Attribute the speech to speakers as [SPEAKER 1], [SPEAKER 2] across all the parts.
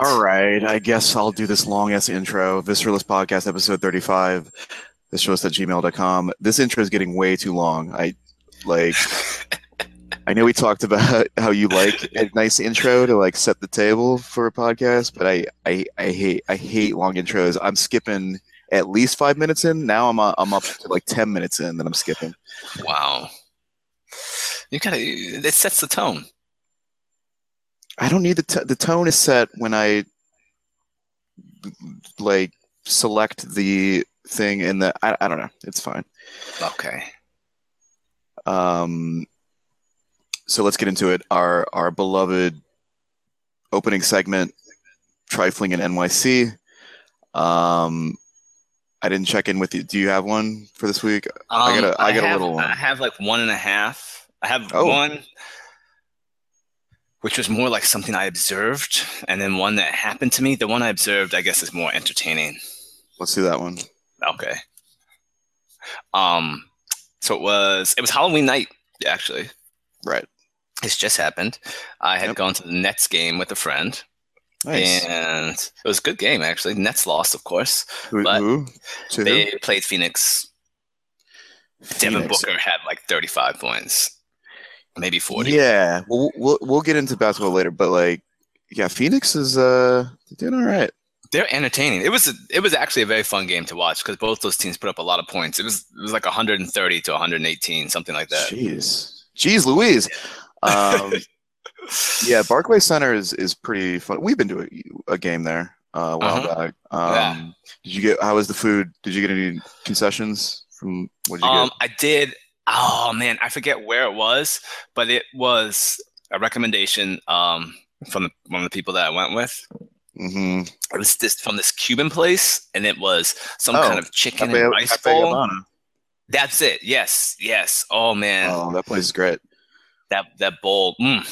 [SPEAKER 1] All right, I guess I'll do this long ass intro. Visceralist Podcast, episode 35, this visceralist at gmail.com. This intro is getting way too long. I like, I know we talked about how you like a nice intro to like set the table for a podcast, but I, I, I hate, I hate long intros. I'm skipping at least five minutes in. Now I'm, uh, I'm up to like 10 minutes in that I'm skipping.
[SPEAKER 2] Wow. You gotta, it sets the tone.
[SPEAKER 1] I don't need the t- the tone is set when I like select the thing in the I, I don't know. It's fine.
[SPEAKER 2] Okay.
[SPEAKER 1] Um so let's get into it. Our our beloved opening segment, trifling in NYC. Um I didn't check in with you. Do you have one for this week?
[SPEAKER 2] Um,
[SPEAKER 1] I got a I got
[SPEAKER 2] have,
[SPEAKER 1] a little one.
[SPEAKER 2] I have like one and a half. I have
[SPEAKER 1] Oh.
[SPEAKER 2] one which was more like something I observed, and then one that happened to me. The one I observed, I guess, is more entertaining.
[SPEAKER 1] Let's do that one.
[SPEAKER 2] Okay. Um, so it was it was Halloween night actually.
[SPEAKER 1] Right.
[SPEAKER 2] It's just happened. I had
[SPEAKER 1] Yep.
[SPEAKER 2] gone to the Nets game with a friend,
[SPEAKER 1] Nice.
[SPEAKER 2] and it was a good game actually. Nets lost, of course.
[SPEAKER 1] who,
[SPEAKER 2] but
[SPEAKER 1] who? To who?
[SPEAKER 2] They played Phoenix. Devin Booker had like 35 points, maybe 40.
[SPEAKER 1] Yeah, we'll, we'll we'll get into basketball later, but like, yeah, Phoenix is uh doing all right.
[SPEAKER 2] They're entertaining. It was a, it was actually a very fun game to watch because both those teams put up a lot of points. It was it was like 130 to 118, something like that.
[SPEAKER 1] Jeez, jeez, Louise. Um, yeah, Barclay Center is is pretty fun. We've been to a, a game there uh, a while
[SPEAKER 2] Uh-huh.
[SPEAKER 1] back. Um,
[SPEAKER 2] Yeah.
[SPEAKER 1] Did you get? How was the food? Did you get any concessions from? What did you
[SPEAKER 2] Um,
[SPEAKER 1] get?
[SPEAKER 2] I did. Oh man, I forget where it was, but it was a recommendation um from the, one of the people that I went with.
[SPEAKER 1] Mm-hmm.
[SPEAKER 2] It was this from this Cuban place, and it was some
[SPEAKER 1] Oh,
[SPEAKER 2] kind of chicken
[SPEAKER 1] Cafe,
[SPEAKER 2] and rice
[SPEAKER 1] Cafe
[SPEAKER 2] bowl.
[SPEAKER 1] Habana.
[SPEAKER 2] That's it. Yes, yes. Oh man,
[SPEAKER 1] Oh, that place is great.
[SPEAKER 2] that that bowl. Mm,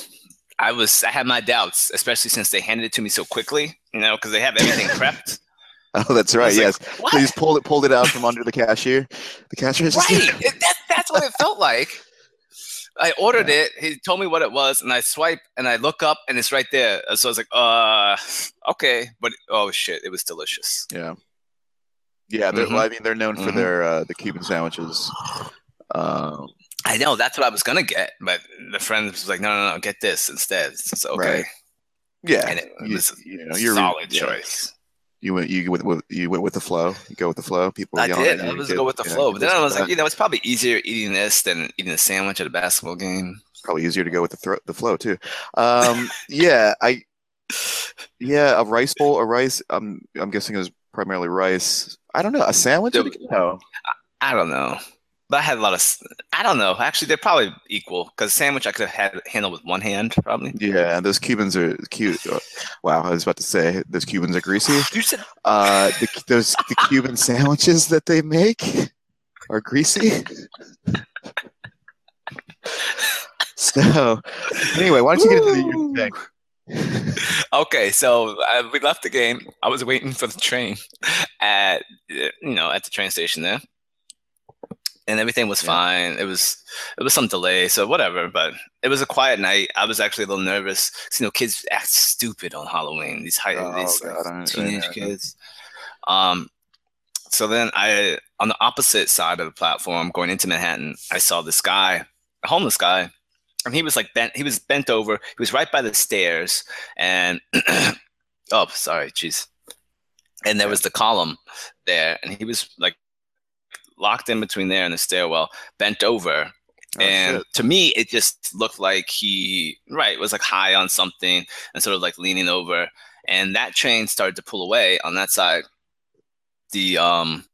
[SPEAKER 2] I was I had my doubts, especially since they handed it to me so quickly. You know, because they have everything prepped.
[SPEAKER 1] Oh, that's right.
[SPEAKER 2] like,
[SPEAKER 1] Yes,
[SPEAKER 2] What?
[SPEAKER 1] please pulled it pulled it out from under the cashier. The cashier is
[SPEAKER 2] right. That, that's what it felt like. I ordered
[SPEAKER 1] Yeah.
[SPEAKER 2] it. He told me what it was, and I swipe and I look up, and it's right there. So I was like, "Uh, okay." But oh shit, it was delicious.
[SPEAKER 1] Yeah. Yeah, they're,
[SPEAKER 2] Mhm.
[SPEAKER 1] well, I mean, they're known for
[SPEAKER 2] Mhm.
[SPEAKER 1] their uh, the Cuban sandwiches. Um,
[SPEAKER 2] I know that's what I was gonna get, but the friend was like, "No, no, no, get this instead." So okay,
[SPEAKER 1] Right. yeah,
[SPEAKER 2] and it
[SPEAKER 1] you,
[SPEAKER 2] was
[SPEAKER 1] you know,
[SPEAKER 2] a
[SPEAKER 1] you're
[SPEAKER 2] solid choice.
[SPEAKER 1] You went you went with you went with the flow. You go with the flow. People.
[SPEAKER 2] I did. I was go with the flow, but then I was like, you know, it's probably easier eating this than eating a sandwich at a basketball game.
[SPEAKER 1] probably easier to go with the thro- the flow too. Um, yeah, I yeah a rice bowl, a rice. I'm I'm guessing it was primarily rice. I don't know a sandwich. No,
[SPEAKER 2] I don't know. But I had a lot of. I don't know. Actually, they're probably equal because sandwich I could have had handled with one hand probably.
[SPEAKER 1] yeah, those Cubans are cute. uh, Wow, I was about to say those Cubans are greasy.
[SPEAKER 2] You said
[SPEAKER 1] Uh, the, those the Cuban sandwiches that they make are greasy. So, anyway, why don't you get into the thing?
[SPEAKER 2] okay. So uh, we left the game. I was waiting for the train at you know at the train station there, and everything was
[SPEAKER 1] Yeah.
[SPEAKER 2] fine. It was it was some delay, so whatever. But it was a quiet night. I was actually a little nervous. 'cause, you know, kids act stupid on Halloween. These high
[SPEAKER 1] Oh,
[SPEAKER 2] these
[SPEAKER 1] God,
[SPEAKER 2] like, teenage kids. Um. So then I on the opposite side of the platform going into Manhattan, I saw this guy, a homeless guy, and he was like bent. He was bent over. He was right by the stairs, and oh, sorry, jeez. And there was the column there, and he was like locked in between there and the stairwell, bent over.
[SPEAKER 1] Oh,
[SPEAKER 2] and
[SPEAKER 1] shit.
[SPEAKER 2] to me, it just looked like he right was like high on something and sort of like leaning over. And that train started to pull away on that side. The um,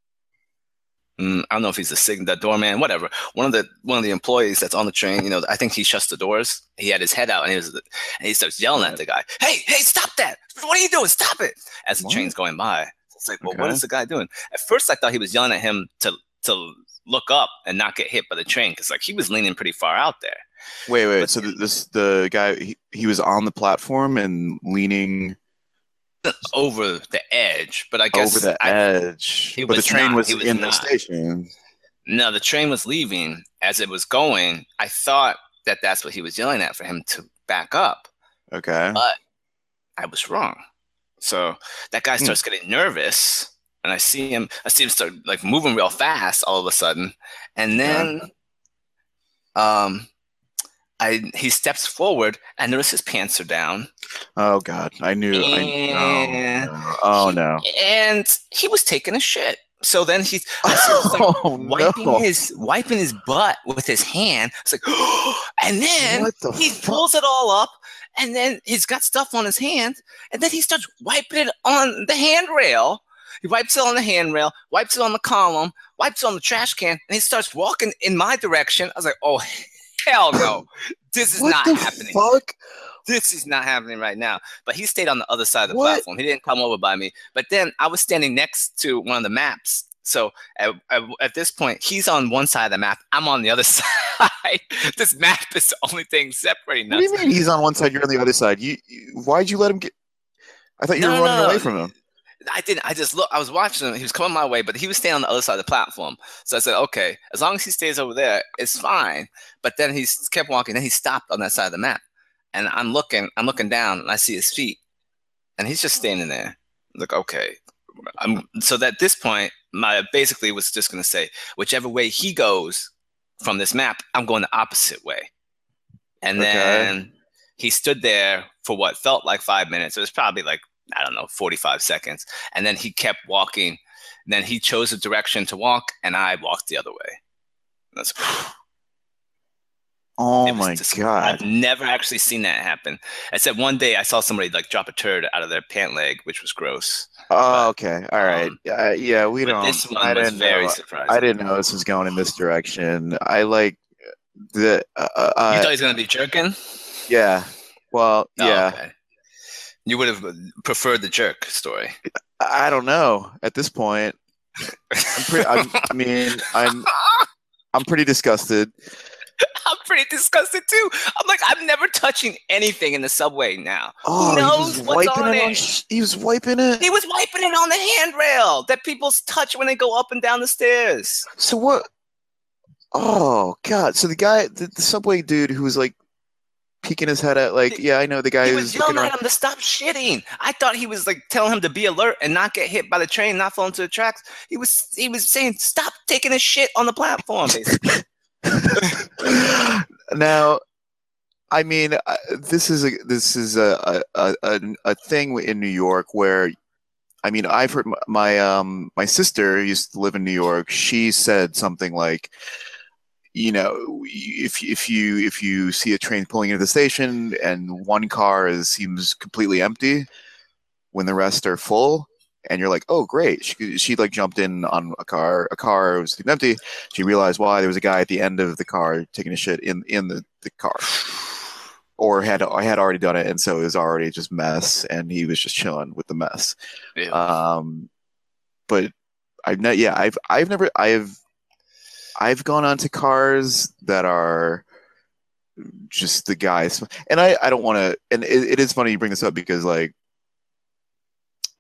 [SPEAKER 2] mm, I don't know if he's the sig the doorman, whatever. One of the one of the employees that's on the train, you know, I think he shuts the doors. He had his head out and he was and he starts yelling at the guy, "Hey, hey, stop that! What are you doing? Stop it!" As the
[SPEAKER 1] What?
[SPEAKER 2] train's going by. It's like, well, what
[SPEAKER 1] Okay.
[SPEAKER 2] is the guy doing? At first, I thought he was yelling at him to to look up and not get hit by the train because like he was leaning pretty far out there.
[SPEAKER 1] Wait, wait.
[SPEAKER 2] But-
[SPEAKER 1] So this the guy he, he was on the platform and leaning
[SPEAKER 2] over the edge, but I guess
[SPEAKER 1] over the
[SPEAKER 2] I,
[SPEAKER 1] edge.
[SPEAKER 2] he
[SPEAKER 1] But the train
[SPEAKER 2] not.
[SPEAKER 1] was,
[SPEAKER 2] was
[SPEAKER 1] in the station.
[SPEAKER 2] no, the train was leaving as it was going. I thought that that's what he was yelling at for him to back up.
[SPEAKER 1] Okay.
[SPEAKER 2] But I was wrong. So that guy
[SPEAKER 1] Hmm.
[SPEAKER 2] starts getting nervous, and I see him. I see him start like moving real fast all of a sudden, and then, um, I he steps forward. I notice his pants are down,
[SPEAKER 1] Oh God, I knew.
[SPEAKER 2] And-
[SPEAKER 1] I, no. Oh no.
[SPEAKER 2] and he was taking a shit. So then he's I see him
[SPEAKER 1] Oh
[SPEAKER 2] wiping
[SPEAKER 1] no.
[SPEAKER 2] his wiping his butt with his hand. It's like, and then
[SPEAKER 1] the
[SPEAKER 2] he
[SPEAKER 1] fuck?
[SPEAKER 2] pulls it all up, and then he's got stuff on his hand, and then he starts wiping it on the handrail. He wipes it on the handrail, wipes it on the column, wipes it on the trash can, and he starts walking in my direction. I was like, oh hell no, this is
[SPEAKER 1] what
[SPEAKER 2] not
[SPEAKER 1] the
[SPEAKER 2] happening.
[SPEAKER 1] fuck?
[SPEAKER 2] This is not happening right now. But he stayed on the other side of the
[SPEAKER 1] What?
[SPEAKER 2] platform. He didn't come over by me. But then I was standing next to one of the maps. So at, at, at this point, he's on one side of the map. I'm on the other side. this map is the only thing separating
[SPEAKER 1] What do
[SPEAKER 2] us.
[SPEAKER 1] you mean he's on one side, you're on the other side? You, you why'd you let him get? I thought you
[SPEAKER 2] No,
[SPEAKER 1] were
[SPEAKER 2] no,
[SPEAKER 1] running
[SPEAKER 2] no.
[SPEAKER 1] away from him.
[SPEAKER 2] I didn't. I just look. I was watching him. He was coming my way, but he was staying on the other side of the platform. So I said, okay, as long as he stays over there, it's fine. But then he kept walking. Then he stopped on that side of the map, and I'm looking. I'm looking down, and I see his feet, and he's just standing there. I'm like, okay. I'm so that at this point, my basically was just gonna say, whichever way he goes from this map, I'm going the opposite way. And
[SPEAKER 1] Okay.
[SPEAKER 2] then he stood there for what felt like five minutes. It was probably like I don't know, 45 seconds. And then he kept walking. And then he chose a direction to walk, and I walked the other way. That's
[SPEAKER 1] Oh my god.
[SPEAKER 2] I've never actually seen that happen. Except one day I saw somebody like drop a turd out of their pant leg, which was gross.
[SPEAKER 1] Oh, okay. All right.
[SPEAKER 2] Um,
[SPEAKER 1] yeah, yeah, we don't.
[SPEAKER 2] this one
[SPEAKER 1] I
[SPEAKER 2] was
[SPEAKER 1] didn't
[SPEAKER 2] very
[SPEAKER 1] know.
[SPEAKER 2] surprising.
[SPEAKER 1] I didn't know this was going in this direction. I like the. Uh,
[SPEAKER 2] you
[SPEAKER 1] uh,
[SPEAKER 2] thought he was gonna be jerking?
[SPEAKER 1] yeah. Well,
[SPEAKER 2] Oh,
[SPEAKER 1] yeah.
[SPEAKER 2] okay. You would have preferred the jerk story.
[SPEAKER 1] I don't know at this point. I'm pretty. I'm, I mean, I'm. I'm pretty disgusted.
[SPEAKER 2] I'm pretty disgusted too. I'm like, I'm never touching anything in the subway now.
[SPEAKER 1] Oh,
[SPEAKER 2] knows
[SPEAKER 1] he was
[SPEAKER 2] what's
[SPEAKER 1] wiping
[SPEAKER 2] on
[SPEAKER 1] it on. He was wiping it.
[SPEAKER 2] He was wiping it on the handrail that people touch when they go up and down the stairs.
[SPEAKER 1] So what? Oh God! So the guy, the, the subway dude, who was like peeking his head at, like, yeah, I know the guy
[SPEAKER 2] he
[SPEAKER 1] who's
[SPEAKER 2] was yelling at him to stop shitting. I thought he was like telling him to be alert and not get hit by the train, not fall into the tracks. He was he was saying stop taking a shit on the platform.
[SPEAKER 1] Now, I mean, uh, this is a this is a a, a a thing in New York where, I mean, I've heard my, my um my sister used to live in New York. She said something like, you know, if if you if you see a train pulling into the station and one car is seems completely empty, when the rest are full. And you're like, oh, great! She, she like jumped in on a car. A car was empty she realized why there was a guy at the end of the car taking a shit in in the, the car or had I had already done it and so it was already just mess and he was just chilling with the mess
[SPEAKER 2] Ew.
[SPEAKER 1] um but i've not yeah i've i've never i've i've gone onto cars that are just the guys and i i don't want to and it, it is funny you bring this up because like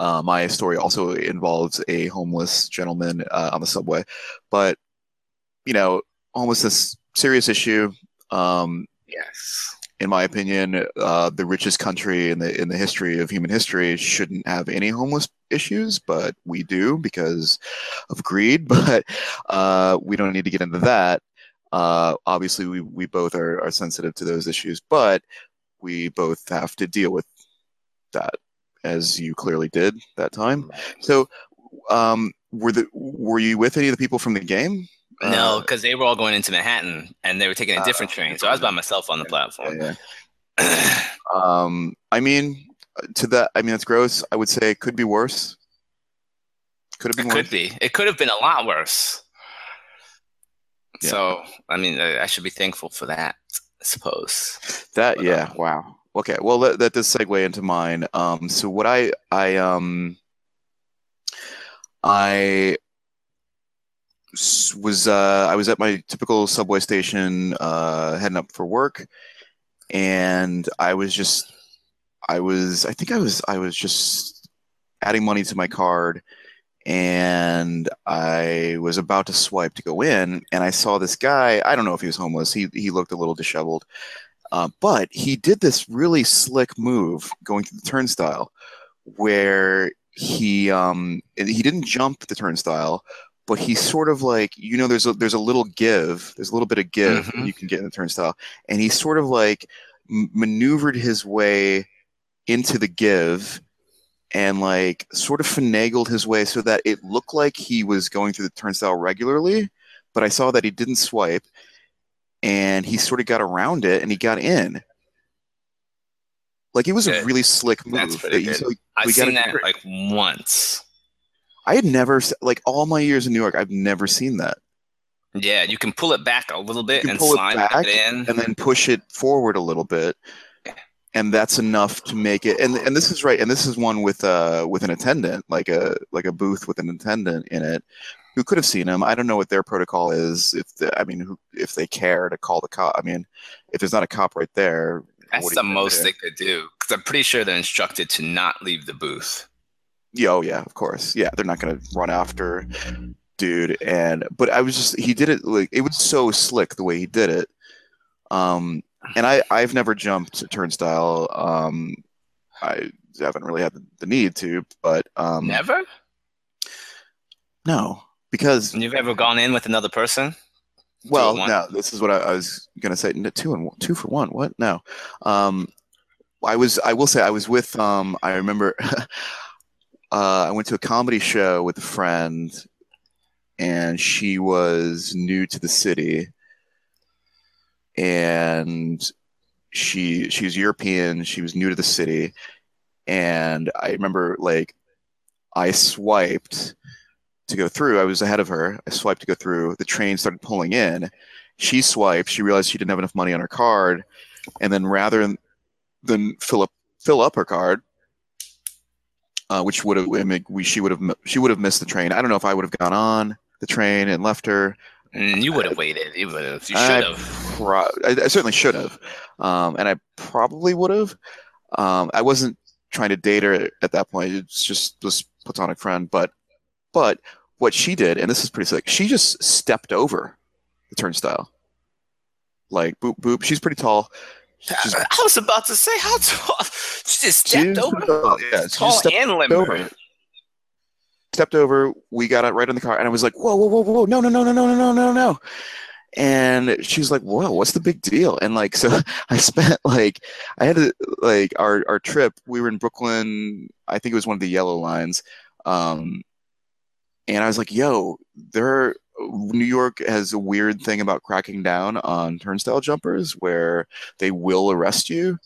[SPEAKER 1] uh, my story also involves a homeless gentleman uh, on the subway, but you know, homelessness serious issue. Um,
[SPEAKER 2] yes.
[SPEAKER 1] In my opinion, uh, the richest country in the in the history of human history shouldn't have any homeless issues, but we do because of greed. But uh, we don't need to get into that. Uh, obviously, we we both are, are sensitive to those issues, but we both have to deal with that, as you clearly did that time. So, um, were the were you with any of the people from the game?
[SPEAKER 2] No,
[SPEAKER 1] Uh,
[SPEAKER 2] because they were all going into Manhattan and they were taking a
[SPEAKER 1] Ah,
[SPEAKER 2] different train. So I was by myself on the platform.
[SPEAKER 1] yeah. Um, I mean, to that, I mean, it's gross. I would say it could be worse. Could have
[SPEAKER 2] It
[SPEAKER 1] been
[SPEAKER 2] could be. It could have been a lot worse.
[SPEAKER 1] Yeah.
[SPEAKER 2] So, I mean, I I should be thankful for that, I suppose.
[SPEAKER 1] That,
[SPEAKER 2] But,
[SPEAKER 1] yeah.
[SPEAKER 2] um,
[SPEAKER 1] Wow. Okay. Well, that, that does segue into mine. Um, so what I, I, um, I was, uh, I was at my typical subway station, uh, heading up for work, and I was just, I was, I think I was, I was just adding money to my card, and I was about to swipe to go in, and I saw this guy. I don't know if he was homeless. He he looked a little disheveled, uh, but he did this really slick move going through the turnstile, where he um he didn't jump the turnstile, but he sort of like you know there's a there's a little give, there's a little bit of give
[SPEAKER 2] Mhm.
[SPEAKER 1] you can get in the turnstile, and he sort of like m- maneuvered his way into the give and like sort of finagled his way so that it looked like he was going through the turnstile regularly, but I saw that he didn't swipe and he sort of got around it and he got in. Like it was a really slick move.
[SPEAKER 2] That's pretty
[SPEAKER 1] that he's
[SPEAKER 2] good.
[SPEAKER 1] like-
[SPEAKER 2] I've seen that like once.
[SPEAKER 1] I had never like all my years in New York, I've never seen that.
[SPEAKER 2] Yeah, you can pull it back a little bit and
[SPEAKER 1] pull it back
[SPEAKER 2] it in.
[SPEAKER 1] and then push it forward a little bit and that's enough to make it and and this is right and this is one with uh with an attendant like a like a booth with an attendant in it who could have seen him i don't know what their protocol is if the, i mean who, if they care to call the cop i mean if there's not a cop right there
[SPEAKER 2] That's the most
[SPEAKER 1] do?
[SPEAKER 2] they could do because I'm pretty sure they're instructed to not leave the booth.
[SPEAKER 1] Yeah oh yeah of course. Yeah they're not going to run after dude and but i was just he did it like it was so slick the way he did it. Um and i i've never jumped a turnstile um i haven't really had the, the need to but um
[SPEAKER 2] Never?
[SPEAKER 1] no because
[SPEAKER 2] You've ever gone in with another person?
[SPEAKER 1] well no this is what i, I was going to say two and two for one what? No. Um i was i will say i was with um i remember uh i went to a comedy show with a friend and she was new to the city. And she she was european she was new to the city. And i remember like i swiped to go through i was ahead of her i swiped to go through the train started pulling in. She swiped she realized she didn't have enough money on her card and then rather than fill up fill up her card uh, which would have I mean, we she would have she would have missed the train. I don't know if I would have gone on the train and left her.
[SPEAKER 2] Mm, you would have waited. You would have. You should have.
[SPEAKER 1] Pro- I, I certainly should have, um, and I probably would have. Um, I wasn't trying to date her at that point. It's just this platonic friend. But but what she did, and this is pretty sick. She just stepped over the turnstile. Like boop boop. She's pretty tall. I,
[SPEAKER 2] I was about to say how tall. She just stepped over.
[SPEAKER 1] Tall, yeah,
[SPEAKER 2] tall
[SPEAKER 1] stepped
[SPEAKER 2] and limber.
[SPEAKER 1] Over. Stepped over. We got it right in the car, and I was like, "Whoa, whoa, whoa, whoa! No, no, no, no, no, no, no, no!" And she was like, "Whoa, what's the big deal?" And like, so I spent like, I had to like our our trip. We were in Brooklyn. I think it was one of the yellow lines. Um, and I was like, "Yo, there New York has a weird thing about cracking down on turnstile jumpers, where they will arrest you.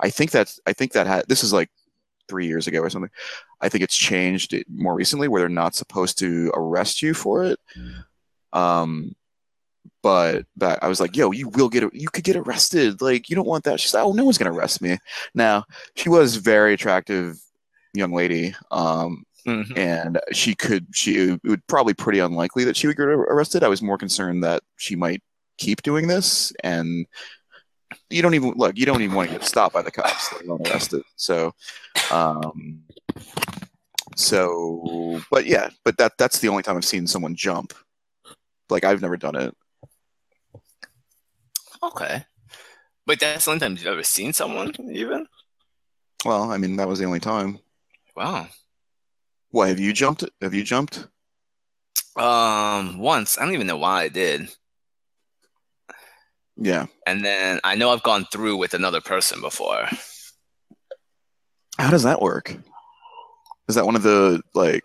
[SPEAKER 1] I think that's. I think that had. This is like three years ago or something. I think it's changed more recently where they're not supposed to arrest you for it. Um, but but I was like, yo, you will get you could get arrested. Like you don't want that. She's like, oh, no one's gonna arrest me. Now she was very attractive young lady. Um,
[SPEAKER 2] Mhm.
[SPEAKER 1] and she could she it would probably pretty unlikely that she would get arrested. I was more concerned that she might keep doing this and you don't even look you don't even want to get stopped by the cops let alone arrested so um so but yeah but that that's the only time i've seen someone jump like i've never done it
[SPEAKER 2] Okay. But that's the only time you've ever seen someone, even?
[SPEAKER 1] well i mean that was the only time
[SPEAKER 2] Wow.
[SPEAKER 1] What have you jumped have you jumped
[SPEAKER 2] Um, once. I don't even know why I did.
[SPEAKER 1] yeah
[SPEAKER 2] And then I know I've gone through with another person before.
[SPEAKER 1] how does that work is that one of the like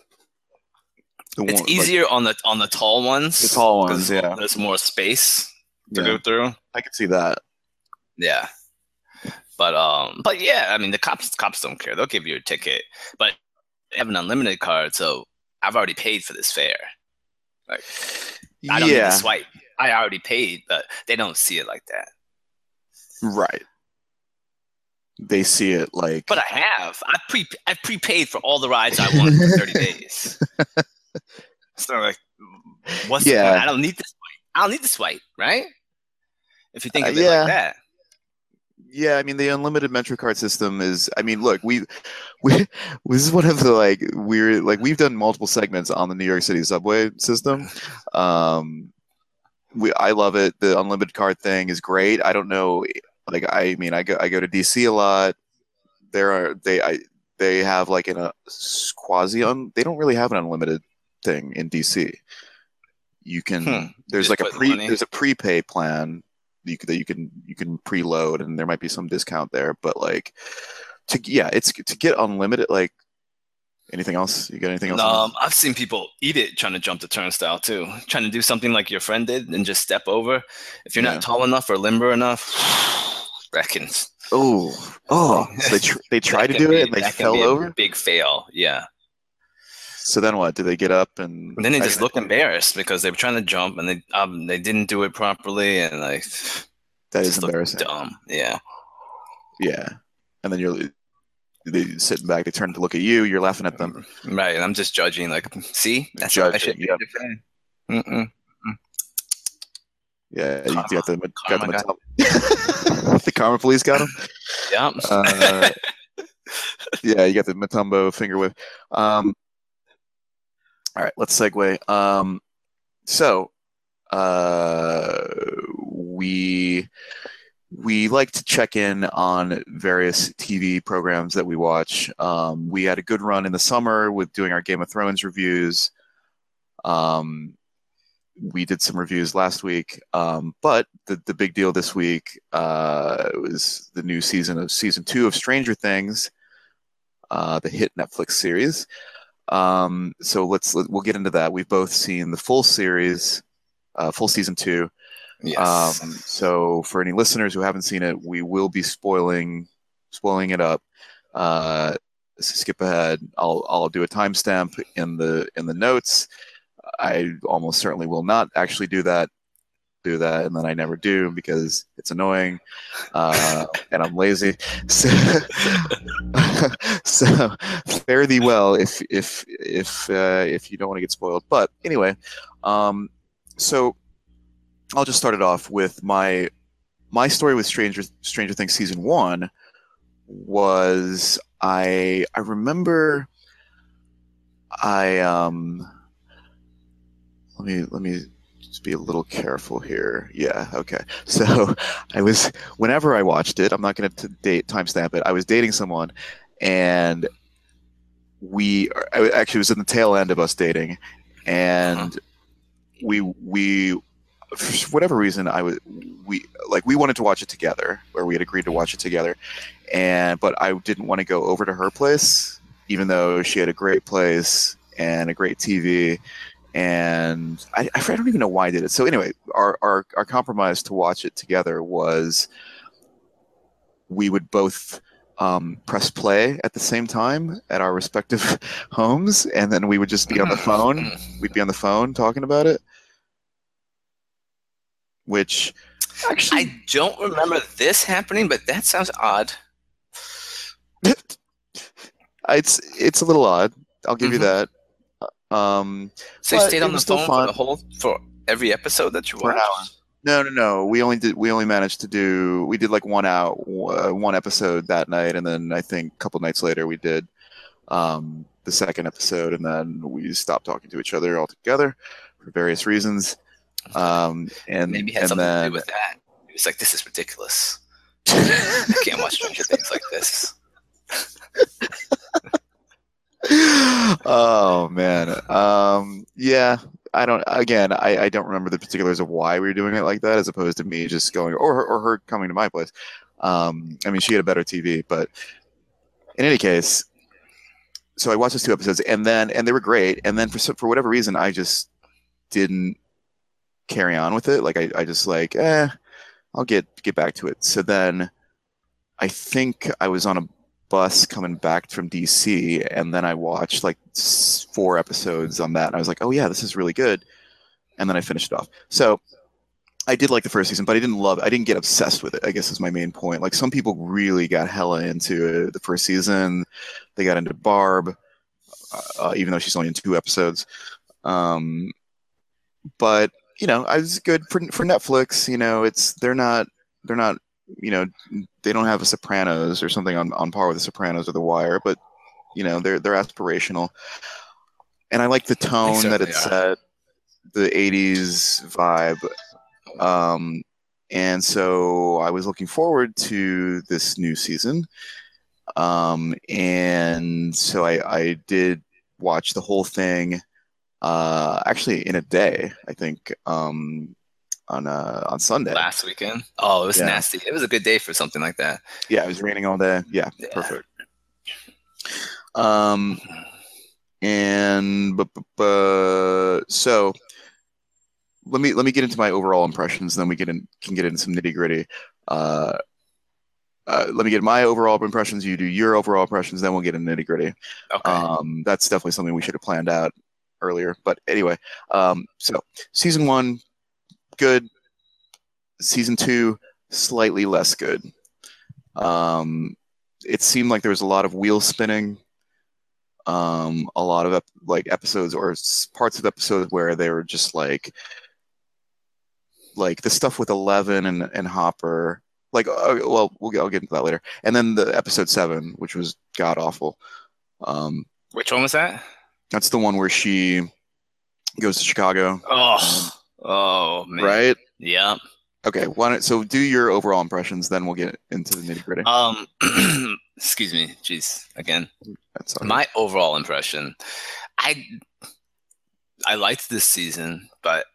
[SPEAKER 1] the
[SPEAKER 2] It's
[SPEAKER 1] one- like,
[SPEAKER 2] easier on the on the tall ones.
[SPEAKER 1] The tall ones, yeah.
[SPEAKER 2] There's more space to
[SPEAKER 1] yeah,
[SPEAKER 2] go through.
[SPEAKER 1] i can see that
[SPEAKER 2] Yeah. But um but yeah, I mean the cops cops don't care. They'll give you a ticket. But I have an unlimited card, so I've already paid for this fare. Like I don't need
[SPEAKER 1] yeah
[SPEAKER 2] to swipe. I already paid, but they don't see it like that.
[SPEAKER 1] right they see it like
[SPEAKER 2] But I have. I pre I prepaid for all the rides I want for 30 days. So like what's the
[SPEAKER 1] Yeah.
[SPEAKER 2] point? I don't need to swipe. I don't need to swipe, right? If you think
[SPEAKER 1] Uh,
[SPEAKER 2] of it
[SPEAKER 1] yeah.
[SPEAKER 2] like that.
[SPEAKER 1] Yeah, I mean the unlimited MetroCard system is. I mean, look, we we this is one of the like weird like we've done multiple segments on the New York City subway system. Um, we I love it. The unlimited card thing is great. I don't know, like I mean, I go I go to DC a lot. There are they I they have like in a quasi un. They don't really have an unlimited thing in DC. You can
[SPEAKER 2] Hmm.
[SPEAKER 1] there's
[SPEAKER 2] Just
[SPEAKER 1] like a pre there's a prepay plan you, that you can you can preload and there might be some discount there, but like to yeah, it's to get unlimited. Like anything else? You got anything else?
[SPEAKER 2] Um, I've seen people eat it trying to jump the turnstile too, trying to do something like your friend did and just step over. If you're
[SPEAKER 1] Yeah.
[SPEAKER 2] not tall enough or limber enough, reckons
[SPEAKER 1] Oh, oh! So they tr- they tried to do
[SPEAKER 2] be-
[SPEAKER 1] it and they fell over.
[SPEAKER 2] Big fail. Yeah.
[SPEAKER 1] So then what? Do they get up and?
[SPEAKER 2] And then they just look embarrassed because they were trying to jump and they um they didn't do it properly and like
[SPEAKER 1] That is embarrassing.
[SPEAKER 2] dumb. Yeah.
[SPEAKER 1] Yeah, and then you're they sitting back. They turn to look at you. You're laughing at them.
[SPEAKER 2] Right. And I'm just judging. Like, see, that's what I should
[SPEAKER 1] yep.
[SPEAKER 2] Mm-mm.
[SPEAKER 1] Yeah, you got the got
[SPEAKER 2] Karma
[SPEAKER 1] the, Matum- the karma police got him.
[SPEAKER 2] Yeah.
[SPEAKER 1] Uh, yeah, you got the Mutombo finger whip. Um, all right, let's segue. Um, so uh, we we like to check in on various TV programs that we watch. Um, we had a good run in the summer with doing our Game of Thrones reviews. Um, we did some reviews last week, um, but the, the big deal this week uh, was the new season of season two of Stranger Things, uh, the hit Netflix series. Um, so let's let, we'll get into that. We've both seen the full series, uh, full season two.
[SPEAKER 2] yes.
[SPEAKER 1] Um, so for any listeners who haven't seen it, we will be spoiling spoiling it up. Uh, skip ahead. I'll I'll do a timestamp in the in the notes. I almost certainly will not actually do that. Do that, and then I never do because it's annoying, uh, and I'm lazy. So, so fare thee well if if if uh, if you don't want to get spoiled. But anyway, um, so I'll just start it off with my my story with Stranger Stranger Things season one was I I remember I um let me let me just be a little careful here. Yeah, okay. So I was whenever I watched it, I'm not going to date timestamp it. I was dating someone, and we I actually was in the tail end of us dating, and we we for whatever reason I was we like we wanted to watch it together, or we had agreed to watch it together, and but I didn't want to go over to her place, even though she had a great place and a great TV and I, I don't even know why I did it. So anyway, our, our our compromise to watch it together was we would both um, press play at the same time at our respective homes, and then we would just be on the phone. We'd be on the phone talking about it, which actually
[SPEAKER 2] I don't remember this happening, but that sounds odd.
[SPEAKER 1] it's it's a little odd. I'll give you
[SPEAKER 2] Mhm.
[SPEAKER 1] that. Um,
[SPEAKER 2] So you stayed on the phone for the whole for every episode that you watched.
[SPEAKER 1] No, no, no. We only did. We only managed to do. We did like one out, uh, one episode that night, and then I think a couple nights later we did um, the second episode, and then we stopped talking to each other altogether for various reasons. Um, and
[SPEAKER 2] Maybe had
[SPEAKER 1] and
[SPEAKER 2] something
[SPEAKER 1] then
[SPEAKER 2] to do with that. It was like this is ridiculous. I can't watch Stranger Things like this.
[SPEAKER 1] oh man, um, yeah. I don't. Again, I, I don't remember the particulars of why we were doing it like that, as opposed to me just going or her, or her coming to my place. Um, I mean, she had a better TV, but in any case, so I watched those two episodes, and then and they were great, and then for for whatever reason, I just didn't carry on with it. Like I, I just like, eh, I'll get get back to it. So then, I think I was on a bus coming back from DC, and then I watched like four episodes on that, and I was like, oh yeah, this is really good, and then I finished it off. So I did like the first season, but I didn't love. It. I didn't get obsessed with it. I guess is my main point. Like some people really got hella into the first season. They got into Barb, uh, even though she's only in two episodes. Um, but you know, I was good for for Netflix. You know, it's they're not they're not you know they don't have a Sopranos or something on, on par with the Sopranos or The Wire, but you know they're they're aspirational. And I like the tone that it set, the '80s vibe. Um, and so I was looking forward to this new season. Um, and so I, I did watch the whole thing, uh, actually in a day, I think, um, on uh on Sunday.
[SPEAKER 2] Last weekend. Oh, it was
[SPEAKER 1] Yeah.
[SPEAKER 2] nasty. It was a good day for something like that.
[SPEAKER 1] Yeah, it was raining all day. Yeah,
[SPEAKER 2] Yeah.
[SPEAKER 1] perfect. Um, and but, but so let me let me get into my overall impressions. Then we get in can get into some nitty gritty. Uh, uh, let me get my overall impressions. You do your overall impressions. Then we'll get into nitty gritty.
[SPEAKER 2] Okay.
[SPEAKER 1] Um, that's definitely something we should have planned out earlier. But anyway, um, so season one, good. Season two, slightly less good. Um, it seemed like there was a lot of wheel spinning. Um, a lot of ep- like episodes or parts of episodes where they were just like, like the stuff with Eleven and and Hopper. Like, uh, well, we'll get, I'll get into that later. And then the episode seven, which was god awful. Um,
[SPEAKER 2] Which one was that?
[SPEAKER 1] that's the one where she goes to Chicago,
[SPEAKER 2] Oh, oh man.
[SPEAKER 1] right?
[SPEAKER 2] Yeah.
[SPEAKER 1] Okay, why don't, so do your overall impressions, then we'll get into the nitty gritty.
[SPEAKER 2] Um, excuse me. Jeez. Again,
[SPEAKER 1] That's right.
[SPEAKER 2] my overall impression, I I liked this season, but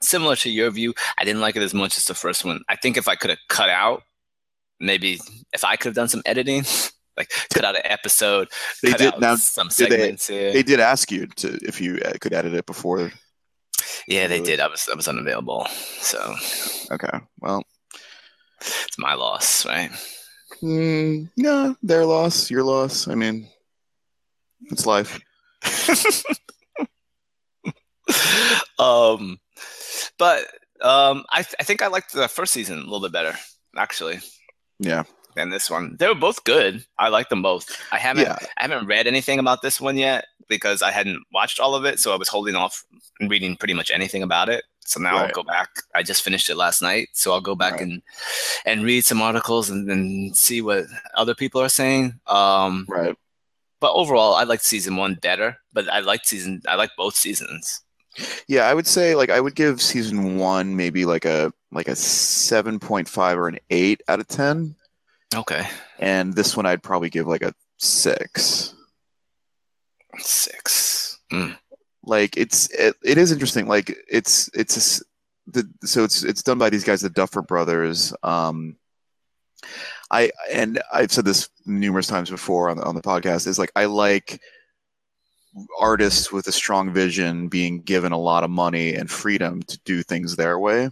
[SPEAKER 2] similar to your view, I didn't like it as much as the first one. I think if I could have cut out, maybe if I could have done some editing, like cut out an episode,
[SPEAKER 1] They did- now,
[SPEAKER 2] some
[SPEAKER 1] did they-
[SPEAKER 2] segments here.
[SPEAKER 1] They did ask you to if you uh, could edit it before.
[SPEAKER 2] Yeah, they did. I was I was unavailable, so
[SPEAKER 1] Okay, well,
[SPEAKER 2] it's my loss, right?
[SPEAKER 1] mm, no, their loss, your loss. I mean, it's life.
[SPEAKER 2] um, but um, I th- I think I liked the first season a little bit better, actually,
[SPEAKER 1] Yeah,
[SPEAKER 2] than this one. They were both good. I like them both. I haven't
[SPEAKER 1] yeah,
[SPEAKER 2] I haven't read anything about this one yet because I hadn't watched all of it, so I was holding off reading pretty much anything about it. So now I'll go back. I just finished it last night, so I'll go back
[SPEAKER 1] Right.
[SPEAKER 2] and and read some articles and, and see what other people are saying. Um,
[SPEAKER 1] right.
[SPEAKER 2] but overall, I liked season one better. But I liked season. I like both seasons.
[SPEAKER 1] Yeah, I would say like I would give season one maybe like a like a seven point five or an eight out of ten,
[SPEAKER 2] Okay,
[SPEAKER 1] and this one I'd probably give like a six.
[SPEAKER 2] six. Mm.
[SPEAKER 1] like it's it, it is interesting like it's it's a the so it's it's done by these guys the duffer brothers um i and i've said this numerous times before on the, on the podcast is like i like artists with a strong vision being given a lot of money and freedom to do things their way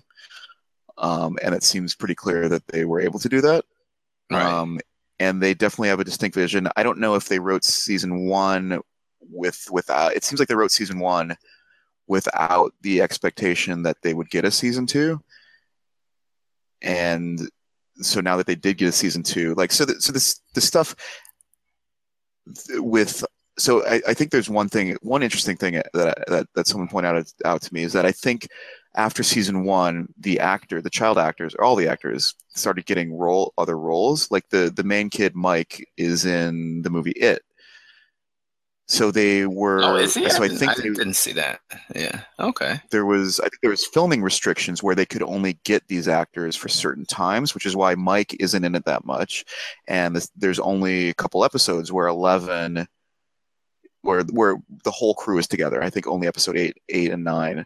[SPEAKER 1] um and it seems pretty clear that they were able to do that
[SPEAKER 2] Right.
[SPEAKER 1] um, and they definitely have a distinct vision. I don't know if they wrote season one with without. It seems like they wrote season one without the expectation that they would get a season two. And so now that they did get a season two, like so, the, so this the stuff with. So I, I think there's one thing, one interesting thing that that that someone pointed out out to me is that I think after season one, the actor, the child actors, all the actors started getting role other roles. Like the the main kid, Mike, is in the movie It. So they were.
[SPEAKER 2] oh, is he?
[SPEAKER 1] So I
[SPEAKER 2] didn't-
[SPEAKER 1] think
[SPEAKER 2] I
[SPEAKER 1] they-
[SPEAKER 2] didn't see that. Yeah. Okay.
[SPEAKER 1] there was I think there was filming restrictions where they could only get these actors for certain times, which is why Mike isn't in it that much, and this, there's only a couple episodes where Eleven, where where the whole crew is together. I think only episode eight, eight and nine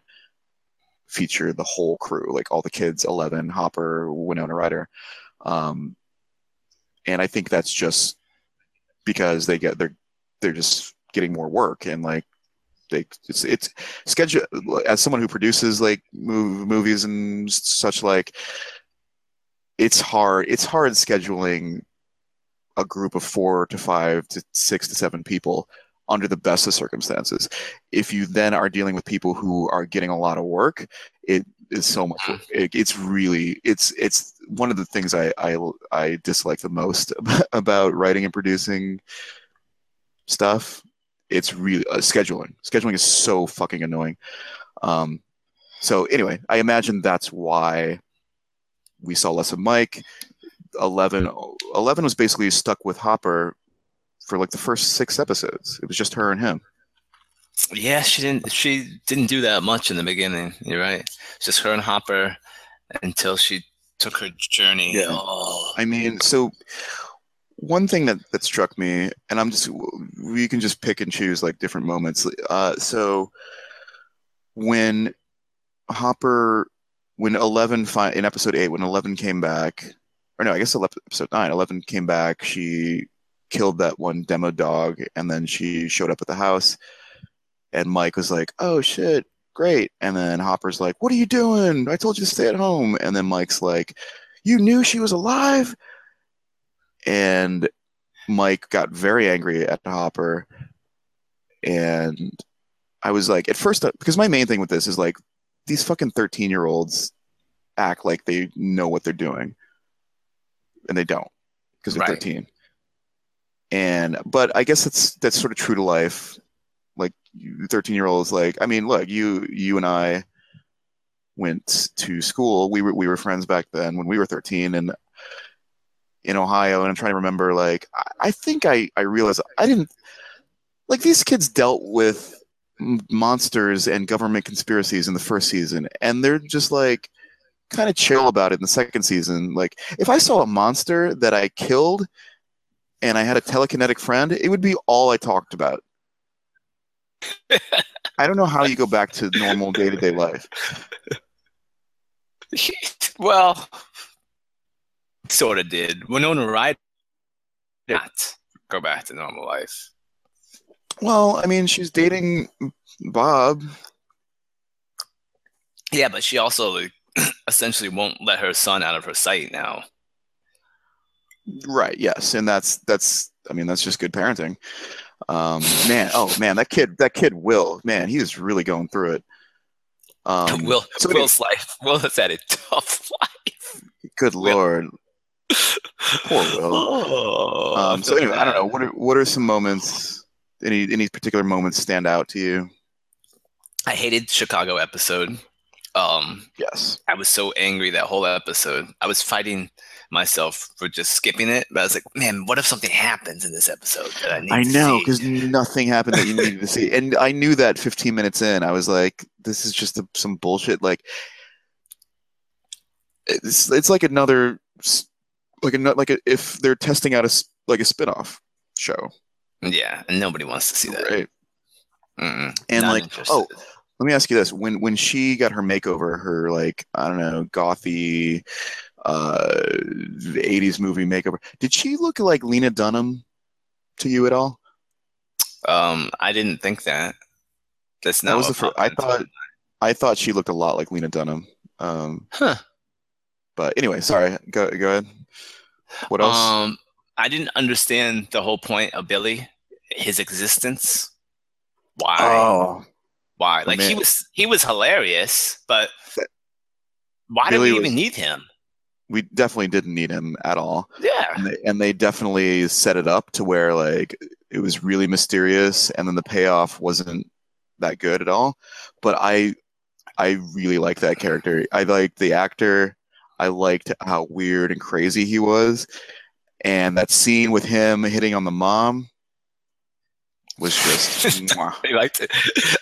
[SPEAKER 1] feature the whole crew, like all the kids, Eleven, Hopper, Winona Ryder, um, and I think that's just because they get they're they're just getting more work and like they it's it's schedule as someone who produces like mov- movies and such like it's hard it's hard scheduling a group of four to five to six to seven people under the best of circumstances if you then are dealing with people who are getting a lot of work it is so much it, it's really it's it's one of the things I, I i dislike the most about writing and producing stuff it's really uh, scheduling. Scheduling is so fucking annoying. Um, so anyway, I imagine that's why we saw less of Mike. 11, 11 was basically stuck with Hopper for like the first six episodes. It was just her and him.
[SPEAKER 2] Yeah, she didn't. She didn't do that much in the beginning. You're right. It's just her and Hopper until she took her journey.
[SPEAKER 1] Yeah.
[SPEAKER 2] Oh,
[SPEAKER 1] I mean, so one thing that that struck me, and I'm just we can just pick and choose like different moments. Uh, so when Hopper, when Eleven fi- in episode eight, when Eleven came back, or no, I guess episode nine, Eleven came back. She killed that one demo dog, and then she showed up at the house, and Mike was like, "Oh shit." Great. And then Hopper's like, What are you doing? I told you to stay at home. And then Mike's like, You knew she was alive? and Mike got very angry at Hopper, and I was like, at first, uh, because my main thing with this is like these fucking thirteen year olds act like they know what they're doing, and they don't because they're
[SPEAKER 2] Right.
[SPEAKER 1] thirteen. And but I guess that's that's sort of true to life. Like thirteen year olds, like I mean, look, you you and I went to school. We were we were friends back then when we were thirteen, and in Ohio, and I'm trying to remember. Like, I, I think I I realized I didn't like these kids dealt with monsters and government conspiracies in the first season, and they're just like kind of chill about it in the second season. Like, if I saw a monster that I killed and I had a telekinetic friend, it would be all I talked about. I don't know how you go back to normal day to day life.
[SPEAKER 2] well, sort of did. Winona Ryder did not go back to normal life.
[SPEAKER 1] Well, I mean, she's dating Bob.
[SPEAKER 2] Yeah, but she also essentially won't let her son out of her sight now.
[SPEAKER 1] Right. Yes, and that's that's. I mean, that's just good parenting. Um, man, oh man, that kid, that kid, Will, man, he is really going through it. Um,
[SPEAKER 2] Will
[SPEAKER 1] so
[SPEAKER 2] Will's life. Will has had a tough life.
[SPEAKER 1] good
[SPEAKER 2] Will.
[SPEAKER 1] lord, poor Will.
[SPEAKER 2] Oh,
[SPEAKER 1] Um, so anyway, I don't know. What are what are some moments? Any any particular moments stand out to you?
[SPEAKER 2] I hated Chicago episode. Um,
[SPEAKER 1] Yes.
[SPEAKER 2] I was so angry that whole episode. I was fighting myself for just skipping it, but I was like, man, what if something happens in this episode that I need
[SPEAKER 1] I know because nothing happened that you needed to see, and I knew that 15 minutes in, I was like, "This is just a, some bullshit." Like, it's it's like another, like a like a, if they're testing out a, like a spin-off show,
[SPEAKER 2] Yeah, and nobody wants to see that.
[SPEAKER 1] right?
[SPEAKER 2] Mm-mm,
[SPEAKER 1] And like,
[SPEAKER 2] interested.
[SPEAKER 1] oh, let me ask you this: when when she got her makeover, her like I don't know, gothy, uh, 80s movie makeover, did she look like Lena Dunham to you at all?
[SPEAKER 2] um, I didn't think that. That's not
[SPEAKER 1] that was the first. I thought I thought she looked a lot like Lena Dunham. Um,
[SPEAKER 2] Huh.
[SPEAKER 1] but anyway, sorry. Go go ahead. What else?
[SPEAKER 2] Um, I didn't understand the whole point of Billy, his existence. Why?
[SPEAKER 1] oh,
[SPEAKER 2] Why? Like he was he was hilarious, but why
[SPEAKER 1] Billy
[SPEAKER 2] did we
[SPEAKER 1] was-
[SPEAKER 2] even need him?
[SPEAKER 1] We definitely didn't need him at all,
[SPEAKER 2] Yeah.
[SPEAKER 1] and they, and they definitely set it up to where like it was really mysterious, and then the payoff wasn't that good at all. But I I really like that character. I liked the actor. I liked how weird and crazy he was, and that scene with him hitting on the mom was just.
[SPEAKER 2] I liked it.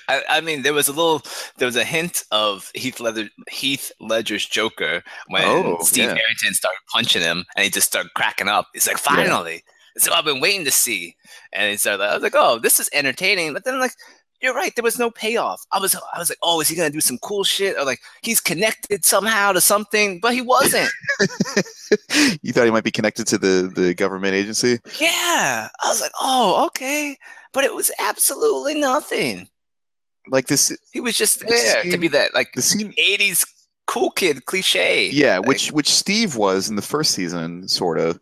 [SPEAKER 2] I, I mean, there was a little, there was a hint of Heath Ledger, Heath Ledger's Joker when
[SPEAKER 1] Oh,
[SPEAKER 2] Steve
[SPEAKER 1] yeah.
[SPEAKER 2] Harrington started punching him, and he just started cracking up. He's like, "Finally, is what I've been waiting to see." And he started, I was like, "Oh, this is entertaining," but then like. You're right. There was no payoff. I was, I was like, "Oh, is he gonna do some cool shit?" Or like, he's connected somehow to something, but he wasn't.
[SPEAKER 1] you thought he might be connected to the the government agency?
[SPEAKER 2] yeah, I was like, "Oh, okay," but it was absolutely nothing.
[SPEAKER 1] Like this
[SPEAKER 2] He was just
[SPEAKER 1] The
[SPEAKER 2] there to be that like
[SPEAKER 1] the scene
[SPEAKER 2] 80s cool kid cliche.
[SPEAKER 1] yeah
[SPEAKER 2] Like-
[SPEAKER 1] which which steve was in the first season sort of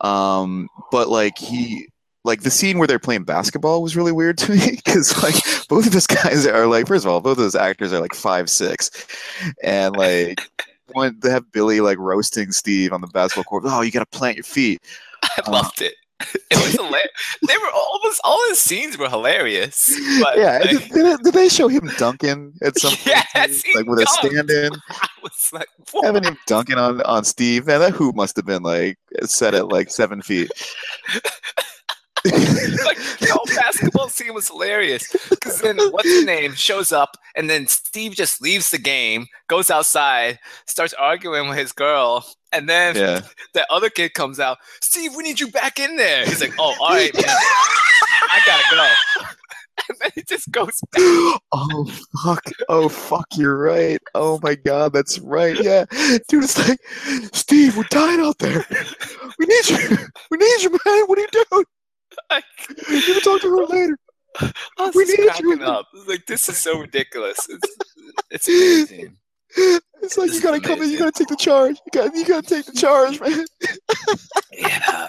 [SPEAKER 1] um but like he like the scene where they're playing basketball was really weird to me because like both of those guys are like first of all both of those actors are like five six and like one they have billy like roasting steve on the basketball court oh you gotta plant your feet
[SPEAKER 2] I
[SPEAKER 1] Uh,
[SPEAKER 2] loved it. It was hilarious. they were almost all his scenes were hilarious. But
[SPEAKER 1] yeah
[SPEAKER 2] like,
[SPEAKER 1] did, did, did they show him dunking at some point
[SPEAKER 2] Yes, he
[SPEAKER 1] like with a
[SPEAKER 2] dunked.
[SPEAKER 1] stand-in
[SPEAKER 2] I was like, what?
[SPEAKER 1] having him dunking on on steve man that hoop must have been like set at like seven feet
[SPEAKER 2] like the whole basketball scene was hilarious because then what's the name shows up and then Steve just leaves the game, goes outside, starts arguing with his girl, and then
[SPEAKER 1] Yeah.
[SPEAKER 2] the other kid comes out. Steve, we need you back in there. He's like, oh, all right, man, I gotta go. And then he just goes back.
[SPEAKER 1] oh fuck! Oh fuck! You're right. Oh my god, that's right. Yeah, dude, it's like Steve, we're dying out there. We need you. We need you, man. What are you doing? You can talk to her later.
[SPEAKER 2] I was
[SPEAKER 1] We need you.
[SPEAKER 2] up. I like, this is so ridiculous. It's, it's amazing.
[SPEAKER 1] It's like you gotta come in. You gotta take the charge. You gotta, You gotta take the charge, man.
[SPEAKER 2] Yeah.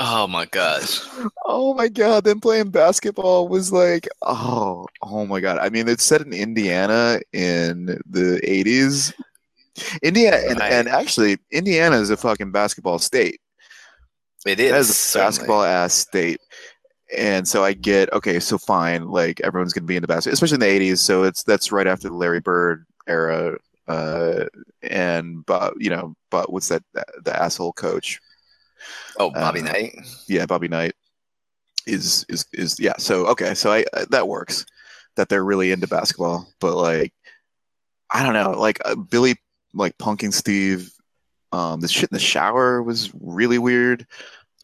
[SPEAKER 2] Oh my gosh.
[SPEAKER 1] Oh my god! Then playing basketball was like, oh, oh my god. I mean, it's set in Indiana in the '80s. Indiana, and,
[SPEAKER 2] Right.
[SPEAKER 1] and actually, Indiana is a fucking basketball state.
[SPEAKER 2] It
[SPEAKER 1] It
[SPEAKER 2] is
[SPEAKER 1] has a basketball ass state. And so I get okay, so fine, like everyone's gonna be into basketball, especially in the eighties. So it's that's right after the Larry Bird era, uh, and but you know, but what's that the asshole coach?
[SPEAKER 2] Oh, Bobby
[SPEAKER 1] uh,
[SPEAKER 2] Knight.
[SPEAKER 1] Yeah, Bobby Knight is is is yeah. So okay, so I uh, that works that they're really into basketball, but like I don't know, like uh, Billy like punking Steve, um, the shit in the shower was really weird.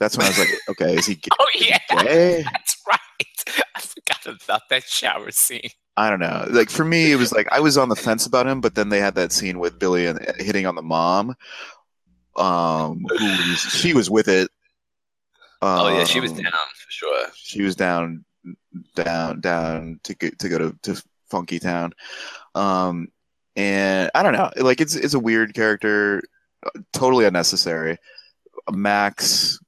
[SPEAKER 1] That's when I was like, okay, is he
[SPEAKER 2] Oh yeah,
[SPEAKER 1] gay?
[SPEAKER 2] that's right. I forgot about that shower scene.
[SPEAKER 1] I don't know. Like for me, it was like I was on the fence about him, but then they had that scene with Billy and hitting on the mom. Um, was, she was with it.
[SPEAKER 2] Oh yeah, she was
[SPEAKER 1] Um,
[SPEAKER 2] down for sure.
[SPEAKER 1] She was down, down, down to go, to go to, to Funky Town. Um, and I don't know. Like it's it's a weird character, totally unnecessary. Max,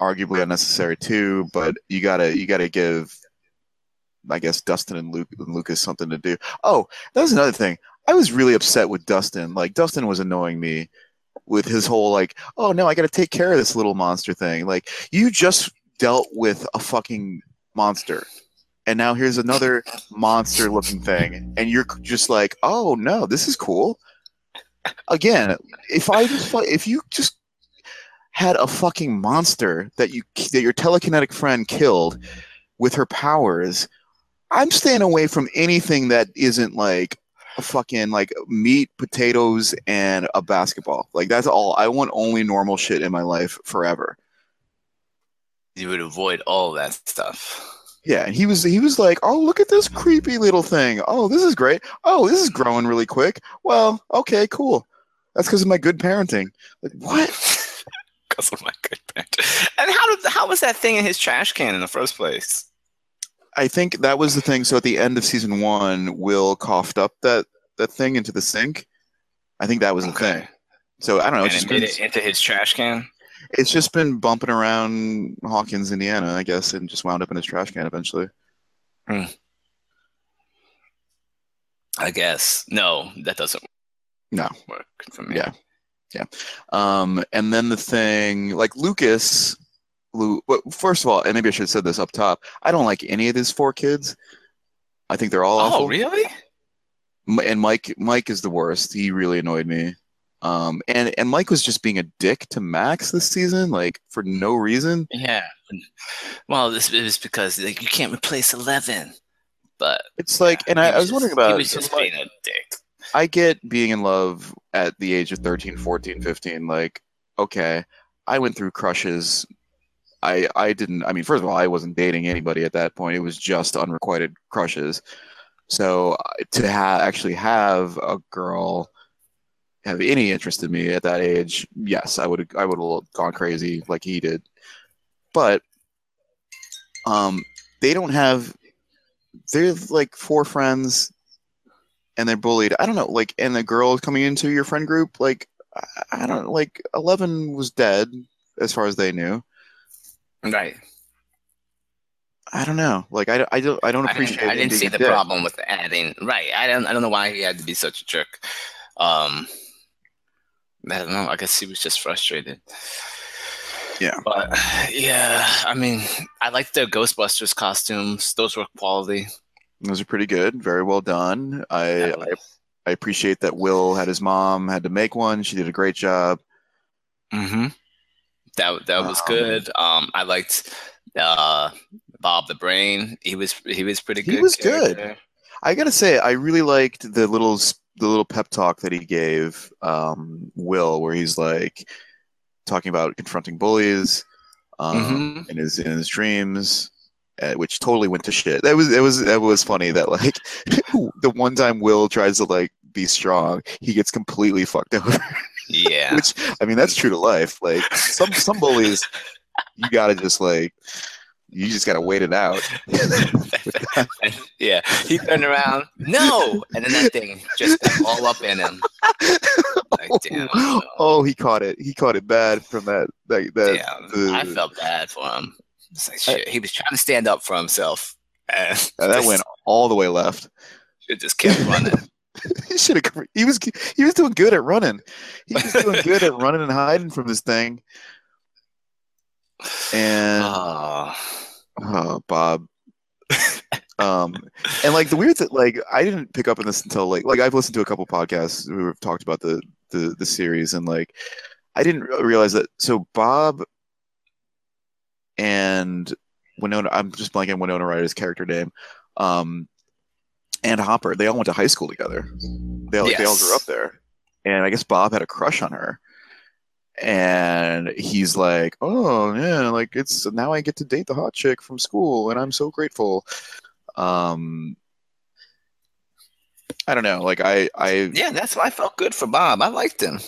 [SPEAKER 1] arguably unnecessary too, but you gotta you gotta give, I guess Dustin and Luke and Lucas something to do. Oh, that was another thing. I was really upset with Dustin. Like Dustin was annoying me with his whole like, oh no, I got to take care of this little monster thing. Like you just dealt with a fucking monster. And now here's another monster looking thing and you're just like, "Oh no, this is cool." Again, if I just if you just had a fucking monster that you that your telekinetic friend killed with her powers, I'm staying away from anything that isn't like a fucking like meat, potatoes, and a basketball. Like that's all. I want only normal shit in my life forever.
[SPEAKER 2] You would avoid all that stuff.
[SPEAKER 1] Yeah, and he was he was like, "Oh, look at this creepy little thing. Oh, this is great. Oh, this is growing really quick. Well, okay, cool. That's because of my good parenting." Like, what?
[SPEAKER 2] Because of my good parent. And how did how was that thing in his trash can in the first place?
[SPEAKER 1] I think that was the thing. So at the end of season one, Will coughed up that that thing into the sink. I think that was the
[SPEAKER 2] Okay.
[SPEAKER 1] thing. So I don't know.
[SPEAKER 2] and
[SPEAKER 1] It's
[SPEAKER 2] it
[SPEAKER 1] just, been,
[SPEAKER 2] it into his trash can.
[SPEAKER 1] it's just been bumping around Hawkins, Indiana, I guess, and just wound up in his trash can eventually.
[SPEAKER 2] I guess. No, that doesn't
[SPEAKER 1] No.
[SPEAKER 2] work for me.
[SPEAKER 1] Yeah. Um, and then the thing, like Lucas, Lu, well, first of all, and maybe I should have said this up top. I don't like any of these four kids. I think they're all
[SPEAKER 2] Oh,
[SPEAKER 1] awful.
[SPEAKER 2] really?
[SPEAKER 1] And Mike, Mike is the worst. He really annoyed me. Um, and and Mike was just being a dick to Max this season, like for no reason.
[SPEAKER 2] Yeah. Well, this is because like you can't replace Eleven. But
[SPEAKER 1] It's like, and I,
[SPEAKER 2] he
[SPEAKER 1] I was
[SPEAKER 2] just-
[SPEAKER 1] wondering about.
[SPEAKER 2] He was just
[SPEAKER 1] like,
[SPEAKER 2] being a dick.
[SPEAKER 1] I get being in love at the age of 13, 14, 15. Like, okay, I went through crushes. I I didn't. I mean, first of all, I wasn't dating anybody at that point. It was just unrequited crushes. So uh, to have actually have a girl have any interest in me at that age, yes, I would I would have gone crazy like he did. But um, they don't have. They're like four friends and they're bullied. I don't know, like, and the girl coming into your friend group, like, I- I don't like. Eleven was dead as far as they knew.
[SPEAKER 2] Right.
[SPEAKER 1] I don't know, like, I, I don't I don't
[SPEAKER 2] I
[SPEAKER 1] appreciate.
[SPEAKER 2] didn't, I didn't see the problem with adding. Right. I don't. I don't know why he had to be such a jerk. Um. I don't know. I guess he was just frustrated.
[SPEAKER 1] Yeah.
[SPEAKER 2] But yeah, I mean, I like the Ghostbusters costumes. Those were quality.
[SPEAKER 1] Those are pretty good, very well done. I, I I appreciate that Will had his mom had to make one. She did a great job.
[SPEAKER 2] Mm-hmm. That that was good. Um, I liked Uh, Bob the Brain. He was he was pretty good.
[SPEAKER 1] He was good. I gotta say, I really liked the little the little pep talk that he gave um, Will, where he's like talking about confronting bullies um,
[SPEAKER 2] Mhm.
[SPEAKER 1] in his in his dreams, uh, which totally went to shit. That was it was that was funny that like the one time Will tries to like be strong, he gets completely fucked over.
[SPEAKER 2] Yeah.
[SPEAKER 1] which I mean, that's true to life. Like some some bullies, you gotta just like you just gotta wait it out.
[SPEAKER 2] Yeah, he turned around, no, and then that thing just all up in him. Like, oh. damn.
[SPEAKER 1] Oh, he caught it. He caught it bad from that. That, that
[SPEAKER 2] Damn, I felt bad for him. It's like shit. He was trying to stand up for himself, and
[SPEAKER 1] that
[SPEAKER 2] just-
[SPEAKER 1] went all the way left.
[SPEAKER 2] It just kept running.
[SPEAKER 1] he should have. He was. He was doing good at running. He was doing good at running and hiding from this thing. And
[SPEAKER 2] oh,
[SPEAKER 1] oh, Bob. um, and like the weird thing, like I didn't pick up on this until like like I've listened to a couple podcasts who have talked about the the the series, and like I didn't realize that. So Bob and Winona, I'm just blanking on Winona Ryder's character name, um, and Hopper. They all went to high school together. They all, they all grew up there, and I guess Bob had a crush on her. And he's like, "Oh yeah, like it's now I get to date the hot chick from school, and I'm so grateful." Um, I don't know, like I, I,
[SPEAKER 2] yeah, that's why I felt good for Bob. I liked him.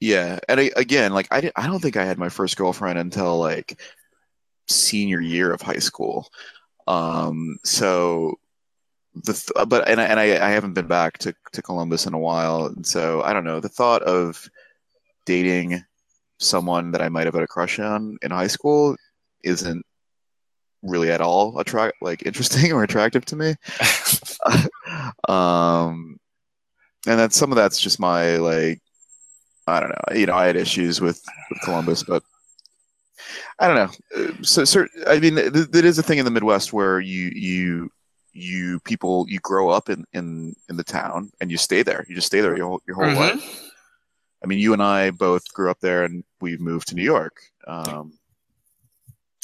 [SPEAKER 1] yeah, and I, again, like I, didn't, I don't think I had my first girlfriend until like senior year of high school. Um, so the th- but and I, and I, I haven't been back to to Columbus in a while, and so I don't know. The thought of dating someone that I might have had a crush on in high school isn't really at all attract like interesting or attractive to me. um, and then some of that's just my like I don't know. You know, I had issues with, with Columbus, but I don't know. Uh, So, so I mean, th- there is a thing in the Midwest where you you you people you grow up in in in the town and you stay there. You just stay there your your whole
[SPEAKER 2] Mhm.
[SPEAKER 1] life. I mean, you and I both grew up there, and we've moved to New York. Um,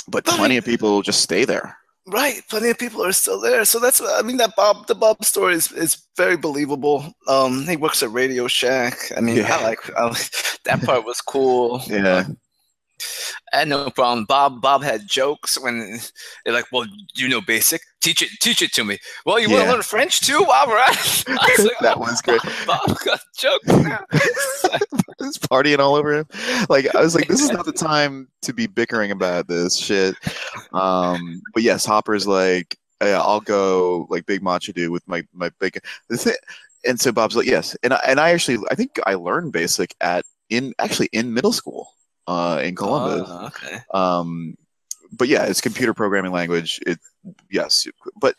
[SPEAKER 1] but
[SPEAKER 2] But-
[SPEAKER 1] plenty of people just stay there.
[SPEAKER 2] Right, plenty of people are still there. So that's I mean that Bob the Bob story is, is very believable. Um, he works at Radio Shack. I mean,
[SPEAKER 1] Yeah.
[SPEAKER 2] I like, I that part was cool.
[SPEAKER 1] Yeah,
[SPEAKER 2] I had no problem. Bob Bob had jokes when they're like, "Well, you know basic. Teach it, teach it to me." Well, you want to learn French too? All right. Like,
[SPEAKER 1] That
[SPEAKER 2] "Oh,
[SPEAKER 1] was great.
[SPEAKER 2] Bob, got jokes.
[SPEAKER 1] It's partying all over him. Like I was like, this is not the time to be bickering about this shit. Um, but yes, Hopper's like, yeah, I'll go like big macho dude with my my big. And so Bob's like, yes, and I, and I actually I think I learned basic at in actually in middle school uh, in Columbus.
[SPEAKER 2] Oh, okay.
[SPEAKER 1] Um, but yeah, it's computer programming language. It yes, but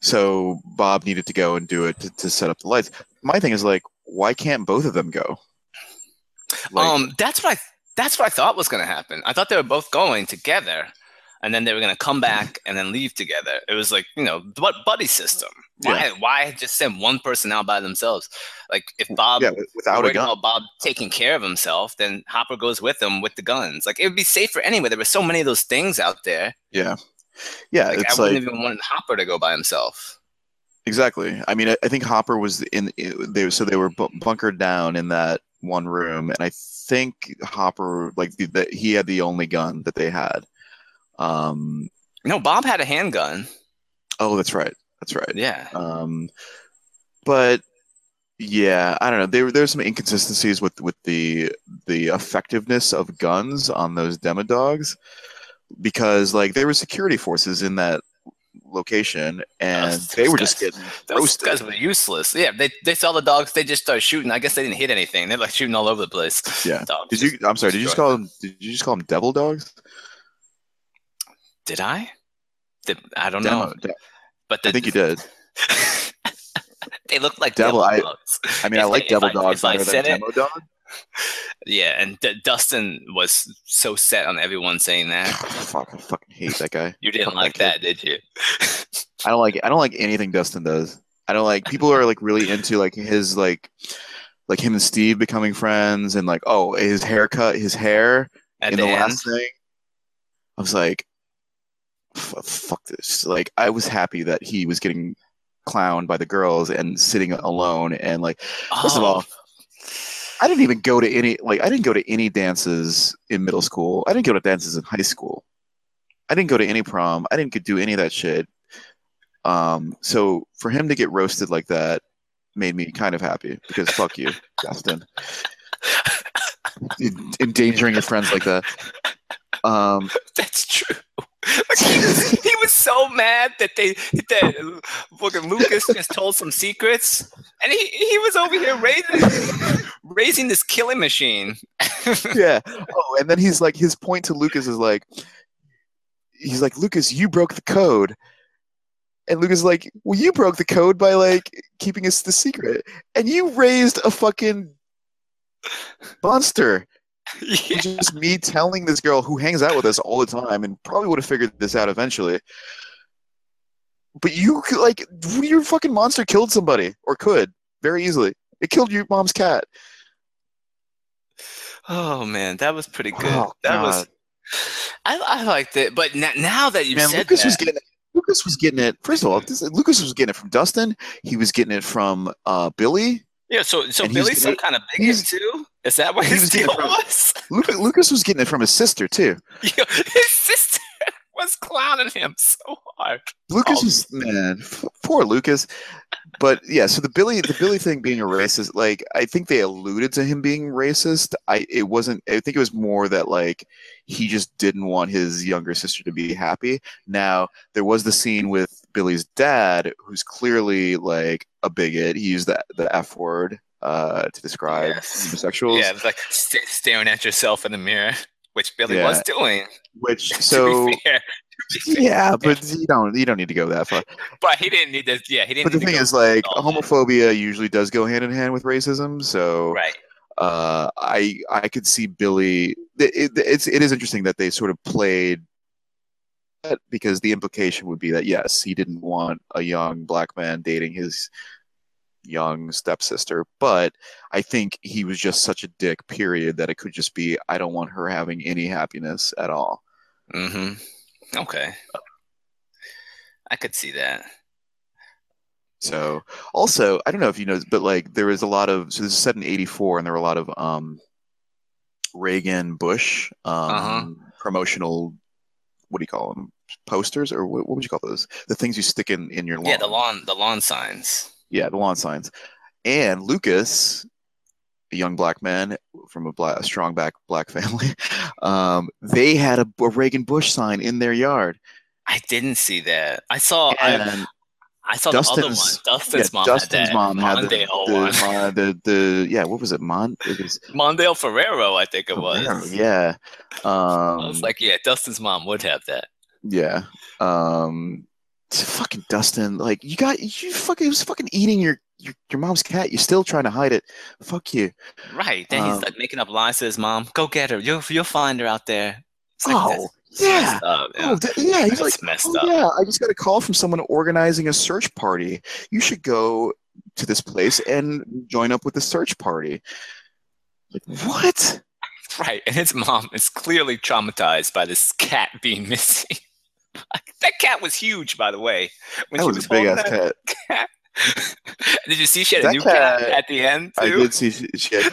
[SPEAKER 1] so Bob needed to go and do it to, to set up the lights. My thing is like, why can't both of them go? Like,
[SPEAKER 2] um, that's what I that's what I thought was going to happen. I thought they were both going together, and then they were going to come back and then leave together. It was like you know, what buddy system? Why why just send one person out by themselves? Like if Bob
[SPEAKER 1] yeah, without a gun.
[SPEAKER 2] about Bob taking care of himself, then Hopper goes with him with the guns. Like it would be safer anyway. There were so many of those things out there.
[SPEAKER 1] Yeah, yeah,
[SPEAKER 2] Like I wouldn't
[SPEAKER 1] like
[SPEAKER 2] even want Hopper to go by himself.
[SPEAKER 1] exactly. I mean, I, I think Hopper was in. They so they were bu- bunkered down in that one room, and I think Hopper like the, the, he had the only gun that they had. Um.
[SPEAKER 2] No, Bob had a handgun.
[SPEAKER 1] Oh, that's right. That's right.
[SPEAKER 2] Yeah.
[SPEAKER 1] Um, but yeah, I don't know. There there's some inconsistencies with with the the effectiveness of guns on those demo dogs because like there were security forces in that location and
[SPEAKER 2] Those
[SPEAKER 1] they were just
[SPEAKER 2] guys-
[SPEAKER 1] getting
[SPEAKER 2] Those
[SPEAKER 1] roasted.
[SPEAKER 2] guys were useless. Yeah, they, they saw the dogs. They just started shooting. I guess they didn't hit anything. They're like shooting all over the place.
[SPEAKER 1] Yeah.
[SPEAKER 2] Dogs
[SPEAKER 1] Did you? I'm sorry. Did you just call them? Did you just call them devil dogs?
[SPEAKER 2] Did I? Did, I don't
[SPEAKER 1] Demo,
[SPEAKER 2] know.
[SPEAKER 1] de-
[SPEAKER 2] But
[SPEAKER 1] I think you did.
[SPEAKER 2] they look like
[SPEAKER 1] Devil,
[SPEAKER 2] devil,
[SPEAKER 1] I-
[SPEAKER 2] dogs.
[SPEAKER 1] I mean, I like
[SPEAKER 2] I-
[SPEAKER 1] devil
[SPEAKER 2] if I-
[SPEAKER 1] dogs
[SPEAKER 2] I
[SPEAKER 1] better than
[SPEAKER 2] it-
[SPEAKER 1] demo dog.
[SPEAKER 2] Yeah, and D- Dustin was so set on everyone saying that.
[SPEAKER 1] Fuck, I fucking hate that guy.
[SPEAKER 2] You didn't like
[SPEAKER 1] that
[SPEAKER 2] that, did you?
[SPEAKER 1] I don't like I don't like anything Dustin does. I don't like people are like really into like his like like him and Steve becoming friends and like oh his haircut his hair
[SPEAKER 2] At
[SPEAKER 1] in
[SPEAKER 2] the,
[SPEAKER 1] the, last thing. I was like fuck this. Like I was happy that he was getting clowned by the girls and sitting alone and like first of
[SPEAKER 2] Oh,
[SPEAKER 1] all, I didn't even go to any like I didn't go to any dances in middle school. I didn't go to dances in high school. I didn't go to any prom. I didn't do any of that shit. Um, so for him to get roasted like that made me kind of happy because fuck you, Dustin. Endangering your friends like that. Um,
[SPEAKER 2] that's true. Like, he, was, he was so mad that they that fucking Lucas just told some secrets, and he, he was over here raising raising this killing machine.
[SPEAKER 1] yeah. Oh, and then he's like, his point to Lucas is like, he's like, Lucas, you broke the code. And Lucas is like, well, you broke the code by like keeping us the secret, and you raised a fucking monster.
[SPEAKER 2] Yeah.
[SPEAKER 1] It's just me telling this girl who hangs out with us all the time and probably would have figured this out eventually. But you could, like your fucking monster killed somebody or could very easily. It killed your mom's cat.
[SPEAKER 2] Oh man, that was pretty good.
[SPEAKER 1] Oh,
[SPEAKER 2] that was I, I liked it, but now, now that you
[SPEAKER 1] Man,
[SPEAKER 2] said
[SPEAKER 1] Lucas
[SPEAKER 2] that,
[SPEAKER 1] was getting it. Lucas was getting it. First of all, this, Lucas was getting it from Dustin. He was getting it from uh, Billy.
[SPEAKER 2] Yeah. So so
[SPEAKER 1] and
[SPEAKER 2] Billy's some kind of bigot too. Is that what his deal
[SPEAKER 1] from-
[SPEAKER 2] was?
[SPEAKER 1] Lucas, Lucas was getting it from his sister too.
[SPEAKER 2] His sister was clowning him so hard.
[SPEAKER 1] Lucas
[SPEAKER 2] Oh.
[SPEAKER 1] was man, poor Lucas. But yeah, so the Billy, the Billy thing being a racist, like I think they alluded to him being racist. I it wasn't. I think it was more that like he just didn't want his younger sister to be happy. Now there was the scene with Billy's dad, who's clearly like a bigot. He used the the F word uh, to describe
[SPEAKER 2] Yes.
[SPEAKER 1] homosexuals.
[SPEAKER 2] Yeah, it's like st- staring at yourself in the mirror, which Billy
[SPEAKER 1] Yeah.
[SPEAKER 2] was doing.
[SPEAKER 1] Which so
[SPEAKER 2] fair. To be fair.
[SPEAKER 1] yeah, but you don't you don't need to go that far.
[SPEAKER 2] but he didn't need to. Yeah, he didn't.
[SPEAKER 1] But the thing is, like, homophobia usually does go hand in hand with racism. So,
[SPEAKER 2] right.
[SPEAKER 1] uh, I I could see Billy. It, it, it's it is interesting that they sort of played because the implication would be that yes, he didn't want a young black man dating his young stepsister, but I think he was just such a dick. Period. That it could just be I don't want her having any happiness at all.
[SPEAKER 2] Mm-hmm. Okay. I could see that.
[SPEAKER 1] So also, I don't know if you know, but like there was a lot of so this is set in '84, and there were a lot of um, Reagan Bush um,
[SPEAKER 2] Uh-huh.
[SPEAKER 1] promotional. What do you call them? Posters or what, what would you call those? The things you stick in in your lawn.
[SPEAKER 2] Yeah, the lawn, the lawn signs.
[SPEAKER 1] Yeah, the lawn signs. And Lucas, a young black man from a, black, a strong back black family, um, they had a, a Reagan Bush sign in their yard.
[SPEAKER 2] I didn't see that. I saw.
[SPEAKER 1] And
[SPEAKER 2] I saw the other one.
[SPEAKER 1] Dustin's-
[SPEAKER 2] Dustin's
[SPEAKER 1] yeah,
[SPEAKER 2] mom
[SPEAKER 1] Dustin's
[SPEAKER 2] had that.
[SPEAKER 1] mom had the,
[SPEAKER 2] Mondale
[SPEAKER 1] the, the the yeah. What was it? Mon. It was
[SPEAKER 2] Mondale Ferraro, I think it was.
[SPEAKER 1] Yeah. Um,
[SPEAKER 2] I was like, yeah, Dustin's mom would have that.
[SPEAKER 1] yeah. Um, fucking Dustin. Like you got you fucking was fucking eating your, your your mom's cat. You're still trying to hide it. Fuck you.
[SPEAKER 2] Right. Then
[SPEAKER 1] Um,
[SPEAKER 2] he's like making up lies to his mom. Go get her. You'll you'll find her out there. It's like,
[SPEAKER 1] Oh
[SPEAKER 2] that's
[SPEAKER 1] yeah.
[SPEAKER 2] up, yeah.
[SPEAKER 1] Oh yeah. He's
[SPEAKER 2] That's
[SPEAKER 1] like,
[SPEAKER 2] messed
[SPEAKER 1] oh
[SPEAKER 2] up.
[SPEAKER 1] yeah. I just got a call from someone organizing a search party. You should go to this place and join up with the search party. Like what?
[SPEAKER 2] Right. And his mom is clearly traumatized by this cat being missing. that cat was huge, by the way. When
[SPEAKER 1] That
[SPEAKER 2] she
[SPEAKER 1] was a big ass
[SPEAKER 2] that
[SPEAKER 1] cat.
[SPEAKER 2] Did you see she had a new cat,
[SPEAKER 1] cat-
[SPEAKER 2] at the end too?
[SPEAKER 1] I did see she, she had.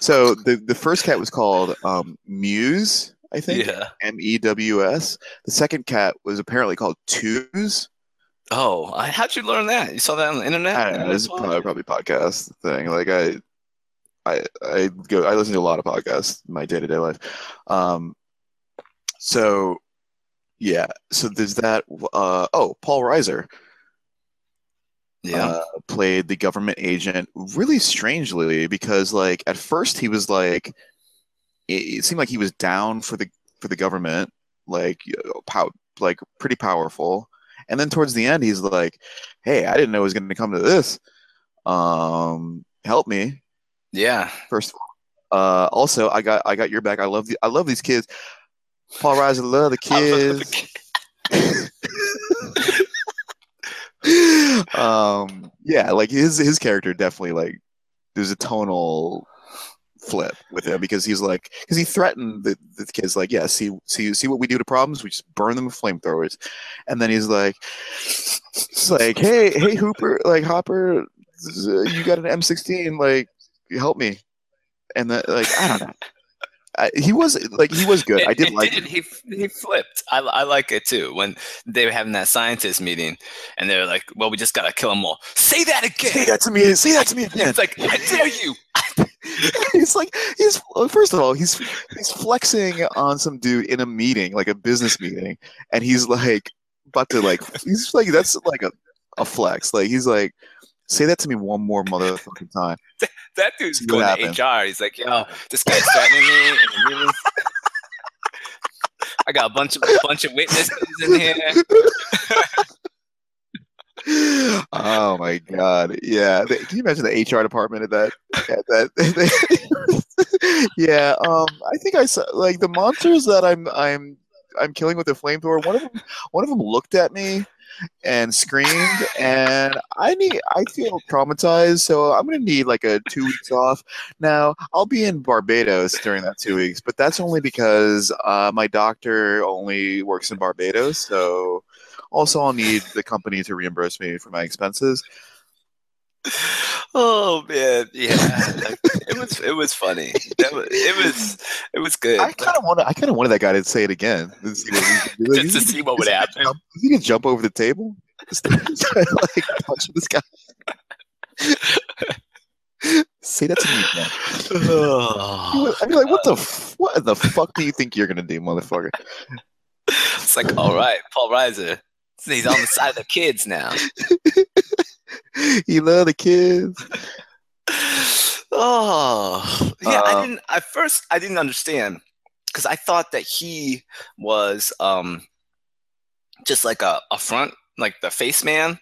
[SPEAKER 1] So the the first cat was called um, Mews, I think.
[SPEAKER 2] Yeah.
[SPEAKER 1] M E W S. The second cat was apparently called Tews.
[SPEAKER 2] Oh, I- how'd you learn that? You saw that on the internet?
[SPEAKER 1] I don't know. This is probably, probably podcast thing. Like I, I, I go. I listen to a lot of podcasts in my day to day life. Um, so yeah. So there's that. Uh, oh, Paul Reiser
[SPEAKER 2] Yeah.
[SPEAKER 1] uh, played the government agent really strangely because like at first he was like it, it seemed like he was down for the for the government like pow, like pretty powerful. And then towards the end he's like hey i didn't know it was going to come to this. Um help me.
[SPEAKER 2] Yeah.
[SPEAKER 1] first of all uh also i got i got your back. I love the i love these kids. Paul reiser love the
[SPEAKER 2] I love the
[SPEAKER 1] kids. Um yeah like his his character definitely like there's a tonal flip with him because he's like because he threatened the, the kids like yeah see see see what we do to problems we just burn them with flamethrowers and then he's like it's like hey hey hooper like hopper you got an m16 like help me and then like i don't know I, he was like he was good.
[SPEAKER 2] It,
[SPEAKER 1] I did like
[SPEAKER 2] did. He he flipped. I, I like it too. When they were having that scientist meeting, and they're like, "Well, we just gotta kill them all." Say that again.
[SPEAKER 1] Say that to me. Say that to me again.
[SPEAKER 2] It's like, I dare you.
[SPEAKER 1] he's like he's first of all he's he's flexing on some dude in a meeting like a business meeting and he's like about to like he's like that's like a, a flex like he's like say that to me one more motherfucking time
[SPEAKER 2] That dude's
[SPEAKER 1] See
[SPEAKER 2] going to HR. He's like, "Yo, this guy's threatening me." in the meeting. I got a bunch of bunch of witnesses in here.
[SPEAKER 1] Oh my god. Yeah. Can you imagine the hr department at that at that yeah um i think i saw like the monsters that i'm i'm i'm killing with the flamethrower one of them one of them looked at me and screamed and i need i feel traumatized so i'm gonna need like a two weeks off. Now i'll be in barbados during that two weeks but that's only because uh, my doctor only works in barbados so also, I'll need the company to reimburse me for my expenses.
[SPEAKER 2] Oh man, yeah, it was it was funny. Was, it was it was good.
[SPEAKER 1] I kind of wanted, I kind of wanted that guy to say it again, see what he could do. Like,
[SPEAKER 2] just to see what would happen.
[SPEAKER 1] jump- he gonna jump over the table? Just like punch this guy. say that to me again.
[SPEAKER 2] Oh.
[SPEAKER 1] I'd be like, what the f- what the fuck do you think you're gonna do, motherfucker?
[SPEAKER 2] It's like, all right, Paul Reiser. He's on the side of the kids now.
[SPEAKER 1] you love the kids.
[SPEAKER 2] Oh, yeah.
[SPEAKER 1] Uh,
[SPEAKER 2] I didn't. At first, I didn't understand because I thought that he was um just like a, a front, like the face man,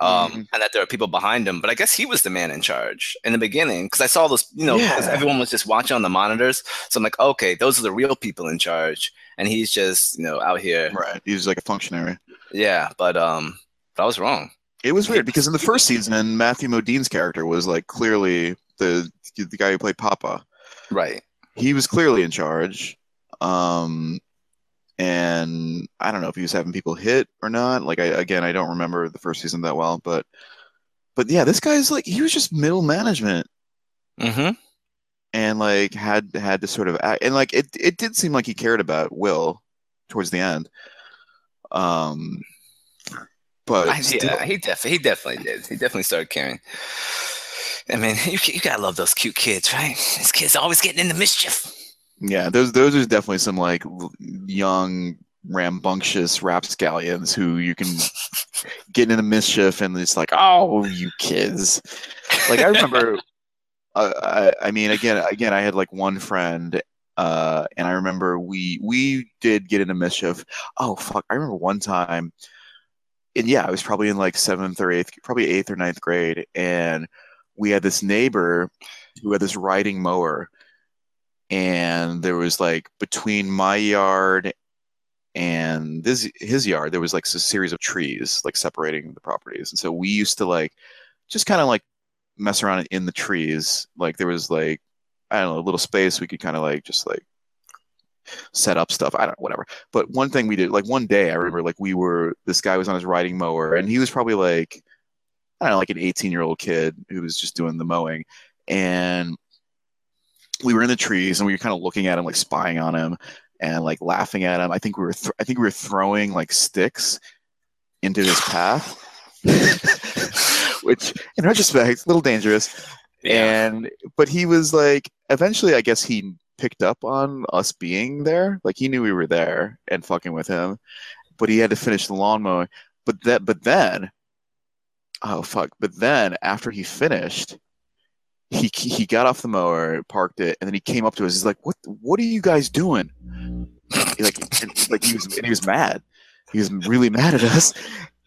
[SPEAKER 2] um,
[SPEAKER 1] Mhm.
[SPEAKER 2] and that there are people behind him. But I guess he was the man in charge in the beginning because I saw those, you know, because
[SPEAKER 1] Yeah.
[SPEAKER 2] everyone was just watching on the monitors. So I'm like, okay, those are the real people in charge, and he's just, you know, out here.
[SPEAKER 1] Right. He was like a functionary.
[SPEAKER 2] Yeah, but um, but I was wrong.
[SPEAKER 1] It was weird because in the first season, Matthew Modine's character was like clearly the the guy who played Papa.
[SPEAKER 2] Right.
[SPEAKER 1] He was clearly in charge. Um, and I don't know if he was having people hit or not. Like I again, I don't remember the first season that well, but but yeah, this guy's like he was just middle management
[SPEAKER 2] Mm-hmm.
[SPEAKER 1] and like had had to sort of act and like it it did seem like he cared about Will towards the end. Um, but
[SPEAKER 2] I,
[SPEAKER 1] still-
[SPEAKER 2] yeah, he definitely, he definitely did. He definitely started caring. I mean, you, you gotta love those cute kids, right? These kids always getting into mischief.
[SPEAKER 1] Yeah, those those are definitely some like young rambunctious rapscallions who you can get into mischief and it's like, oh, you kids. Like I remember, uh, I, I mean, again, again, I had like one friend, uh, and I remember we we did get into mischief. Oh fuck, I remember one time, and yeah, I was probably in like seventh or eighth, probably eighth or ninth grade, and we had this neighbor who had this riding mower and there was like between my yard and this his yard there was like a series of trees like separating the properties. And so we used to like just kind of like mess around in the trees. Like there was like i don't know a little space we could kind of like just like set up stuff. I don't know whatever. But one thing we did like one day i remember like we were this guy was on his riding mower and he was probably like i don't know like an 18 year old kid who was just doing the mowing. And we were in the trees and we were kind of looking at him like spying on him and like laughing at him. I think we were th- i think we were throwing like sticks into his path which in retrospect is a little dangerous. And but he was like eventually i guess he picked up on us being there. Like he knew we were there and fucking with him but he had to finish the lawn mowing but that but then oh fuck. But then after he finished he he got off the mower parked it and then he came up to us. He's like what what are you guys doing? He, like and, like he was and he was mad. He was really mad at us.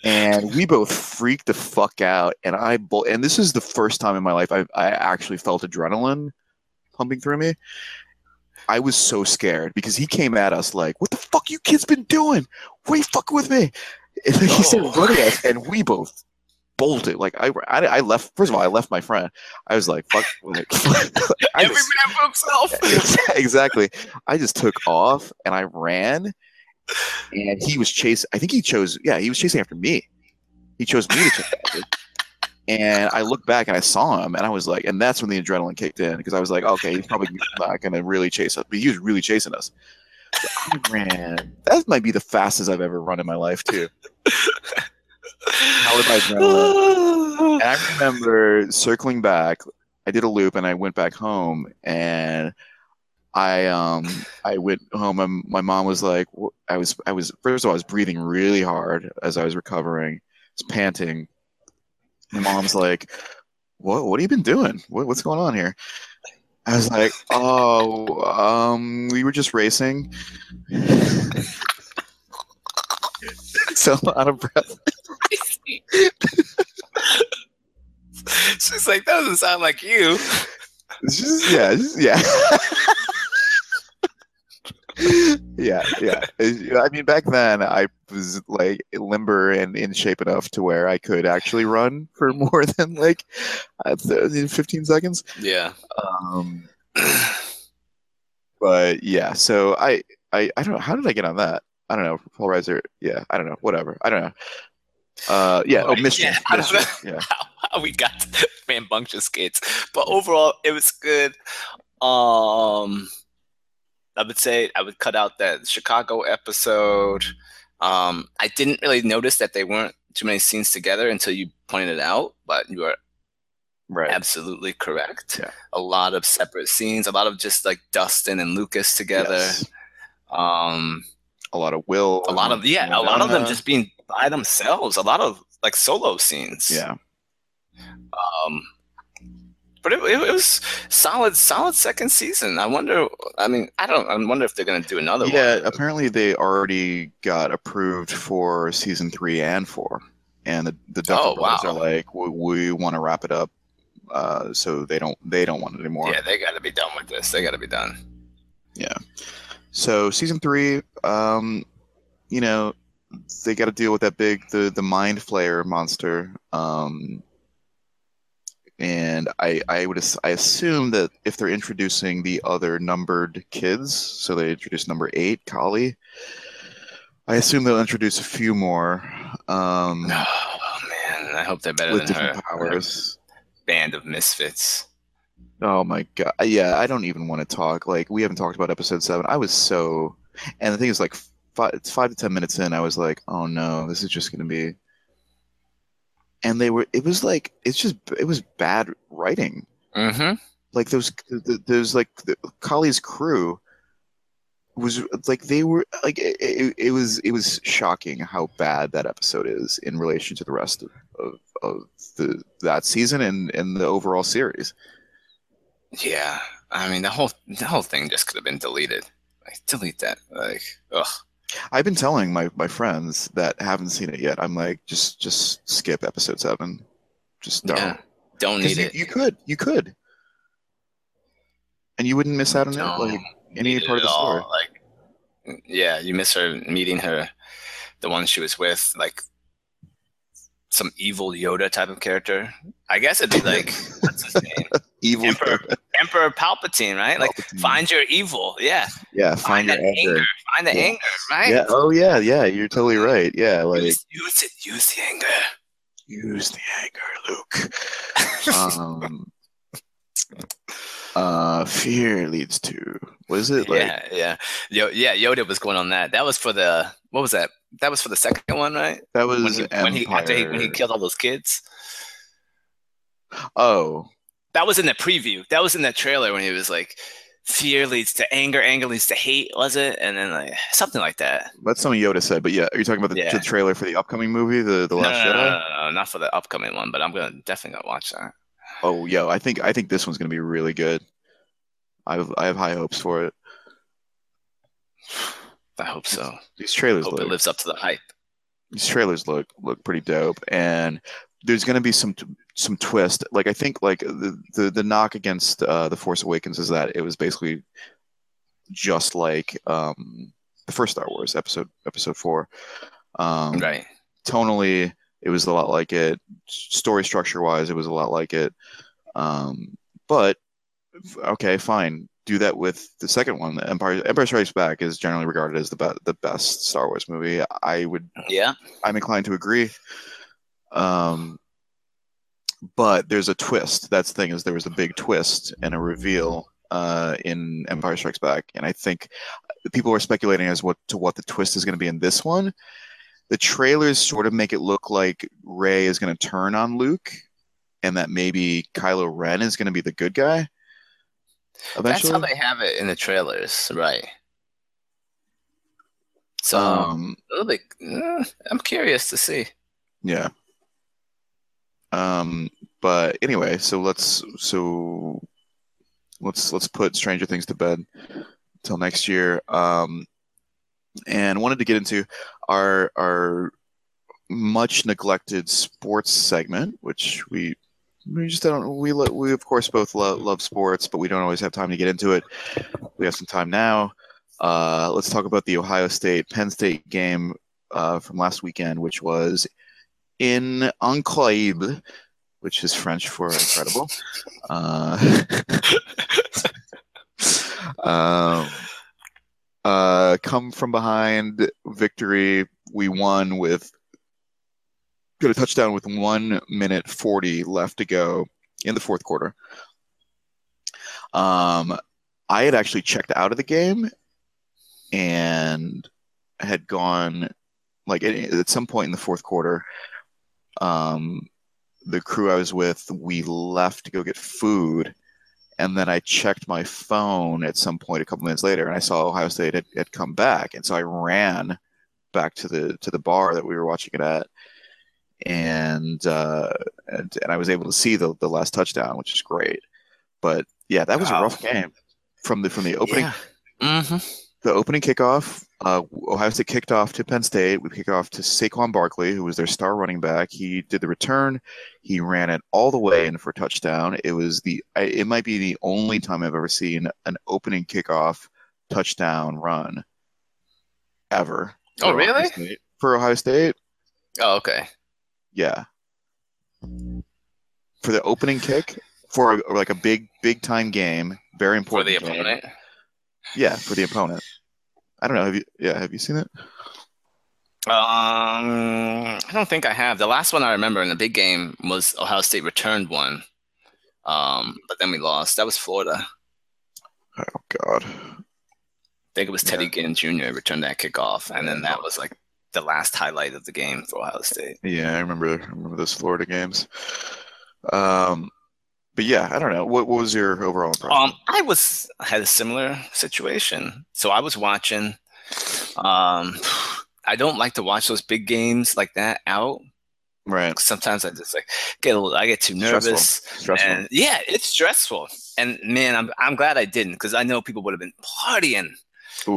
[SPEAKER 1] And we both freaked the fuck out. And i and this is the first time in my life i i actually felt adrenaline pumping through me. I was so scared because he came at us like what the fuck you kids been doing? Why you fucking with me? And he
[SPEAKER 2] Oh.
[SPEAKER 1] at us and we both bolted. Like I, I, I left. First of all, I left my friend. I was like, fuck. Like, I
[SPEAKER 2] Every
[SPEAKER 1] just-
[SPEAKER 2] man for himself.
[SPEAKER 1] exactly. I just took off and I ran, and he was chasing. I think he chose. Yeah, he was chasing after me. He chose me to chase after. And I looked back and I saw him, and I was like, and that's when the adrenaline kicked in because I was like, okay, he's probably not going to really chase us, but he was really chasing us. So I ran. That might be the fastest I've ever run in my life too. Powered by adrenaline. And I remember circling back. I did a loop and I went back home and I um I went home and my mom was like I was I was first of all I was breathing really hard as I was recovering, I was panting. My mom's like, "What what have you been doing? What, what's going on here?" I was like, "Oh, um, we were just racing." so out of breath.
[SPEAKER 2] She's like, that doesn't sound like you.
[SPEAKER 1] Just yeah, just- yeah. yeah, yeah. I mean, back then I was like limber and in shape enough to where I could actually run for more than like uh, 30, 15 seconds.
[SPEAKER 2] Yeah.
[SPEAKER 1] Um, but yeah, so I, I, I don't know. How did I get on that? I don't know. Paul Reiser. Yeah, I don't know. Whatever. I don't know. Uh, yeah. Oh,
[SPEAKER 2] Yeah,
[SPEAKER 1] mischief.
[SPEAKER 2] I don't
[SPEAKER 1] mischief. Yeah.
[SPEAKER 2] how, we got to rambunctious kids. But overall, it was good. Um, I would say I would cut out that Chicago episode. Um, I didn't really notice that they weren't too many scenes together until you pointed it out, but you are
[SPEAKER 1] Right.
[SPEAKER 2] absolutely correct.
[SPEAKER 1] Yeah.
[SPEAKER 2] A lot of separate scenes, a lot of just like Dustin and Lucas together.
[SPEAKER 1] Yes.
[SPEAKER 2] Um,
[SPEAKER 1] A lot of will.
[SPEAKER 2] a lot of yeah, a lot of them just being by themselves. A lot of like solo scenes.
[SPEAKER 1] Yeah.
[SPEAKER 2] Um, but it, it, was solid, solid second season. I wonder. I mean, I don't. I wonder if they're gonna do another
[SPEAKER 1] Yeah,
[SPEAKER 2] one.
[SPEAKER 1] apparently they already got approved for season three and four, and the the Duffer
[SPEAKER 2] Oh,
[SPEAKER 1] Brothers
[SPEAKER 2] wow.
[SPEAKER 1] are like, we, we want to wrap it up, uh, so they don't they don't want it anymore.
[SPEAKER 2] Yeah, they got to be done with this. They got to be done. Yeah.
[SPEAKER 1] So season three, um, you know, they got to deal with that big the the mind flayer monster. Um, and I I would I assume that if they're introducing the other numbered kids, so they introduce number eight, Kali. I assume they'll introduce a few more um,
[SPEAKER 2] Oh man, I hope they're better
[SPEAKER 1] with
[SPEAKER 2] than her,
[SPEAKER 1] different powers.
[SPEAKER 2] her band of misfits.
[SPEAKER 1] Oh my god! Yeah, I don't even want to talk. Like we haven't talked about episode seven. I was so, and the thing is, like five, it's five to ten minutes in, I was like, oh no, this is just gonna be. And they were. It was like it's just it was bad writing.
[SPEAKER 2] Mm-hmm.
[SPEAKER 1] Like those, th- those like the, Kali's crew was like they were like it, it, it was it was shocking how bad that episode is in relation to the rest of, of, of the that season and and the overall series.
[SPEAKER 2] Yeah, I mean the whole the whole thing just could have been deleted. Like delete that. Like ugh.
[SPEAKER 1] I've been telling my, my friends that haven't seen it yet. I'm like, just just skip episode seven. Just don't.
[SPEAKER 2] Yeah, don't need
[SPEAKER 1] you,
[SPEAKER 2] it.
[SPEAKER 1] you could, you could, and you wouldn't miss out on it,
[SPEAKER 2] Don't
[SPEAKER 1] like any
[SPEAKER 2] it
[SPEAKER 1] part of the
[SPEAKER 2] all.
[SPEAKER 1] story.
[SPEAKER 2] Like, yeah, you miss her meeting her, the one she was with, like some evil Yoda type of character. I guess it'd be like what's his name,
[SPEAKER 1] Evil.
[SPEAKER 2] Emperor Emperor Palpatine, right? Like find your evil. Yeah,
[SPEAKER 1] yeah,
[SPEAKER 2] find,
[SPEAKER 1] find your anger.
[SPEAKER 2] anger. Find the
[SPEAKER 1] Yeah.
[SPEAKER 2] anger, right?
[SPEAKER 1] Yeah. Oh yeah, yeah. You're totally right. Yeah, like
[SPEAKER 2] use, use it. Use the anger.
[SPEAKER 1] use the anger, Luke. um, uh, fear leads to. What is it like?
[SPEAKER 2] yeah, yeah, Yo, yeah. Yoda was going on that. That was for the what was that? That was for the second one, right?
[SPEAKER 1] That was
[SPEAKER 2] When he, when he after he when he killed all those kids.
[SPEAKER 1] Oh,
[SPEAKER 2] That was in the preview. That was in the trailer when he was like, "Fear leads to anger, anger leads to hate." Was it? And then like something like that.
[SPEAKER 1] that's something Yoda said. But yeah, are you talking about the,
[SPEAKER 2] Yeah.
[SPEAKER 1] the trailer for the upcoming movie, the the Last
[SPEAKER 2] no, no,
[SPEAKER 1] Jedi?
[SPEAKER 2] no, no, no, not for the upcoming one, but I'm gonna definitely gonna watch that.
[SPEAKER 1] Oh, yo, I think I think this one's gonna be really good. I have I have high hopes for it.
[SPEAKER 2] I hope so.
[SPEAKER 1] These trailers I
[SPEAKER 2] Hope it lives up to the hype.
[SPEAKER 1] these trailers look look pretty dope, and there's gonna be some some twist. Like I think like the the, the knock against uh, the Force Awakens is that it was basically just like um, the first Star Wars episode episode four. Um,
[SPEAKER 2] Right.
[SPEAKER 1] tonally It was a lot like it. Story structure wise, it was a lot like it. Um, but okay, fine. Do that with the second one. Empire Empire Strikes Back is generally regarded as the be- the best Star Wars movie. I would.
[SPEAKER 2] Yeah.
[SPEAKER 1] I'm inclined to agree. Um, but there's a twist. That's the thing is there was a big twist and a reveal uh, in Empire Strikes Back, and I think people are speculating as what to what the twist is going to be in this one. The trailers sort of make it look like Rey is going to turn on Luke, and that maybe Kylo Ren is going to be the good guy.
[SPEAKER 2] That's how they have it in the trailers, right? So
[SPEAKER 1] um,
[SPEAKER 2] a little bit. uh, I'm curious to see.
[SPEAKER 1] yeah. Um, but anyway, so let's so let's let's put Stranger Things to bed till next year. Um, and wanted to get into our our much neglected sports segment, which we we just don't we lo- we of course both love, love sports, but we don't always have time to get into it. We have some time now. Uh, let's talk about the Ohio State Penn State game uh, from last weekend, which was in Incroyable, which is French for incredible. Uh, um, uh, come from behind victory. We won with got a touchdown with one minute forty left to go in the fourth quarter. Um, I had actually checked out of the game and had gone like at, at some point in the fourth quarter. Um, the crew I was with, we left to go get food and then I checked my phone at some point a couple minutes later, and I saw Ohio State had, had come back, and so I ran back to the to the bar that we were watching it at, and uh, and, and I was able to see the the last touchdown, which is great. But yeah, that was a rough game from the from the opening
[SPEAKER 2] Yeah. hmm
[SPEAKER 1] the opening kickoff, uh, Ohio State kicked off to Penn State. We kicked off to Saquon Barkley, who was their star running back. He did the return. He ran it all the way in for a touchdown. It was the. It might be the only time I've ever seen an opening kickoff touchdown run ever.
[SPEAKER 2] Oh,
[SPEAKER 1] for Ohio
[SPEAKER 2] really?
[SPEAKER 1] State. For Ohio State,
[SPEAKER 2] Oh, okay.
[SPEAKER 1] yeah. For the opening kick for a, like a big big time game, very important For
[SPEAKER 2] the
[SPEAKER 1] game. Yeah, for the opponent. I don't know. Have you? Yeah, have you seen it?
[SPEAKER 2] Um, I don't think I have. The last one I remember in the big game was Ohio State returned one. Um, but then we lost. That was Florida.
[SPEAKER 1] Oh God.
[SPEAKER 2] I think it was Teddy
[SPEAKER 1] Yeah.
[SPEAKER 2] Ginn Jr. returned that kickoff, and then that was like the last highlight of the game for Ohio State.
[SPEAKER 1] Yeah, I remember. I remember those Florida games. Um, but yeah, I don't know. What, what was your overall impression?
[SPEAKER 2] Um, I was I had a similar situation. So I was watching. Um, I don't like to watch those big games like that out.
[SPEAKER 1] right.
[SPEAKER 2] Sometimes I just like get a little. I get too nervous.
[SPEAKER 1] Stressful.
[SPEAKER 2] And yeah, it's stressful. And man, I'm I'm glad I didn't because I know people would have been partying.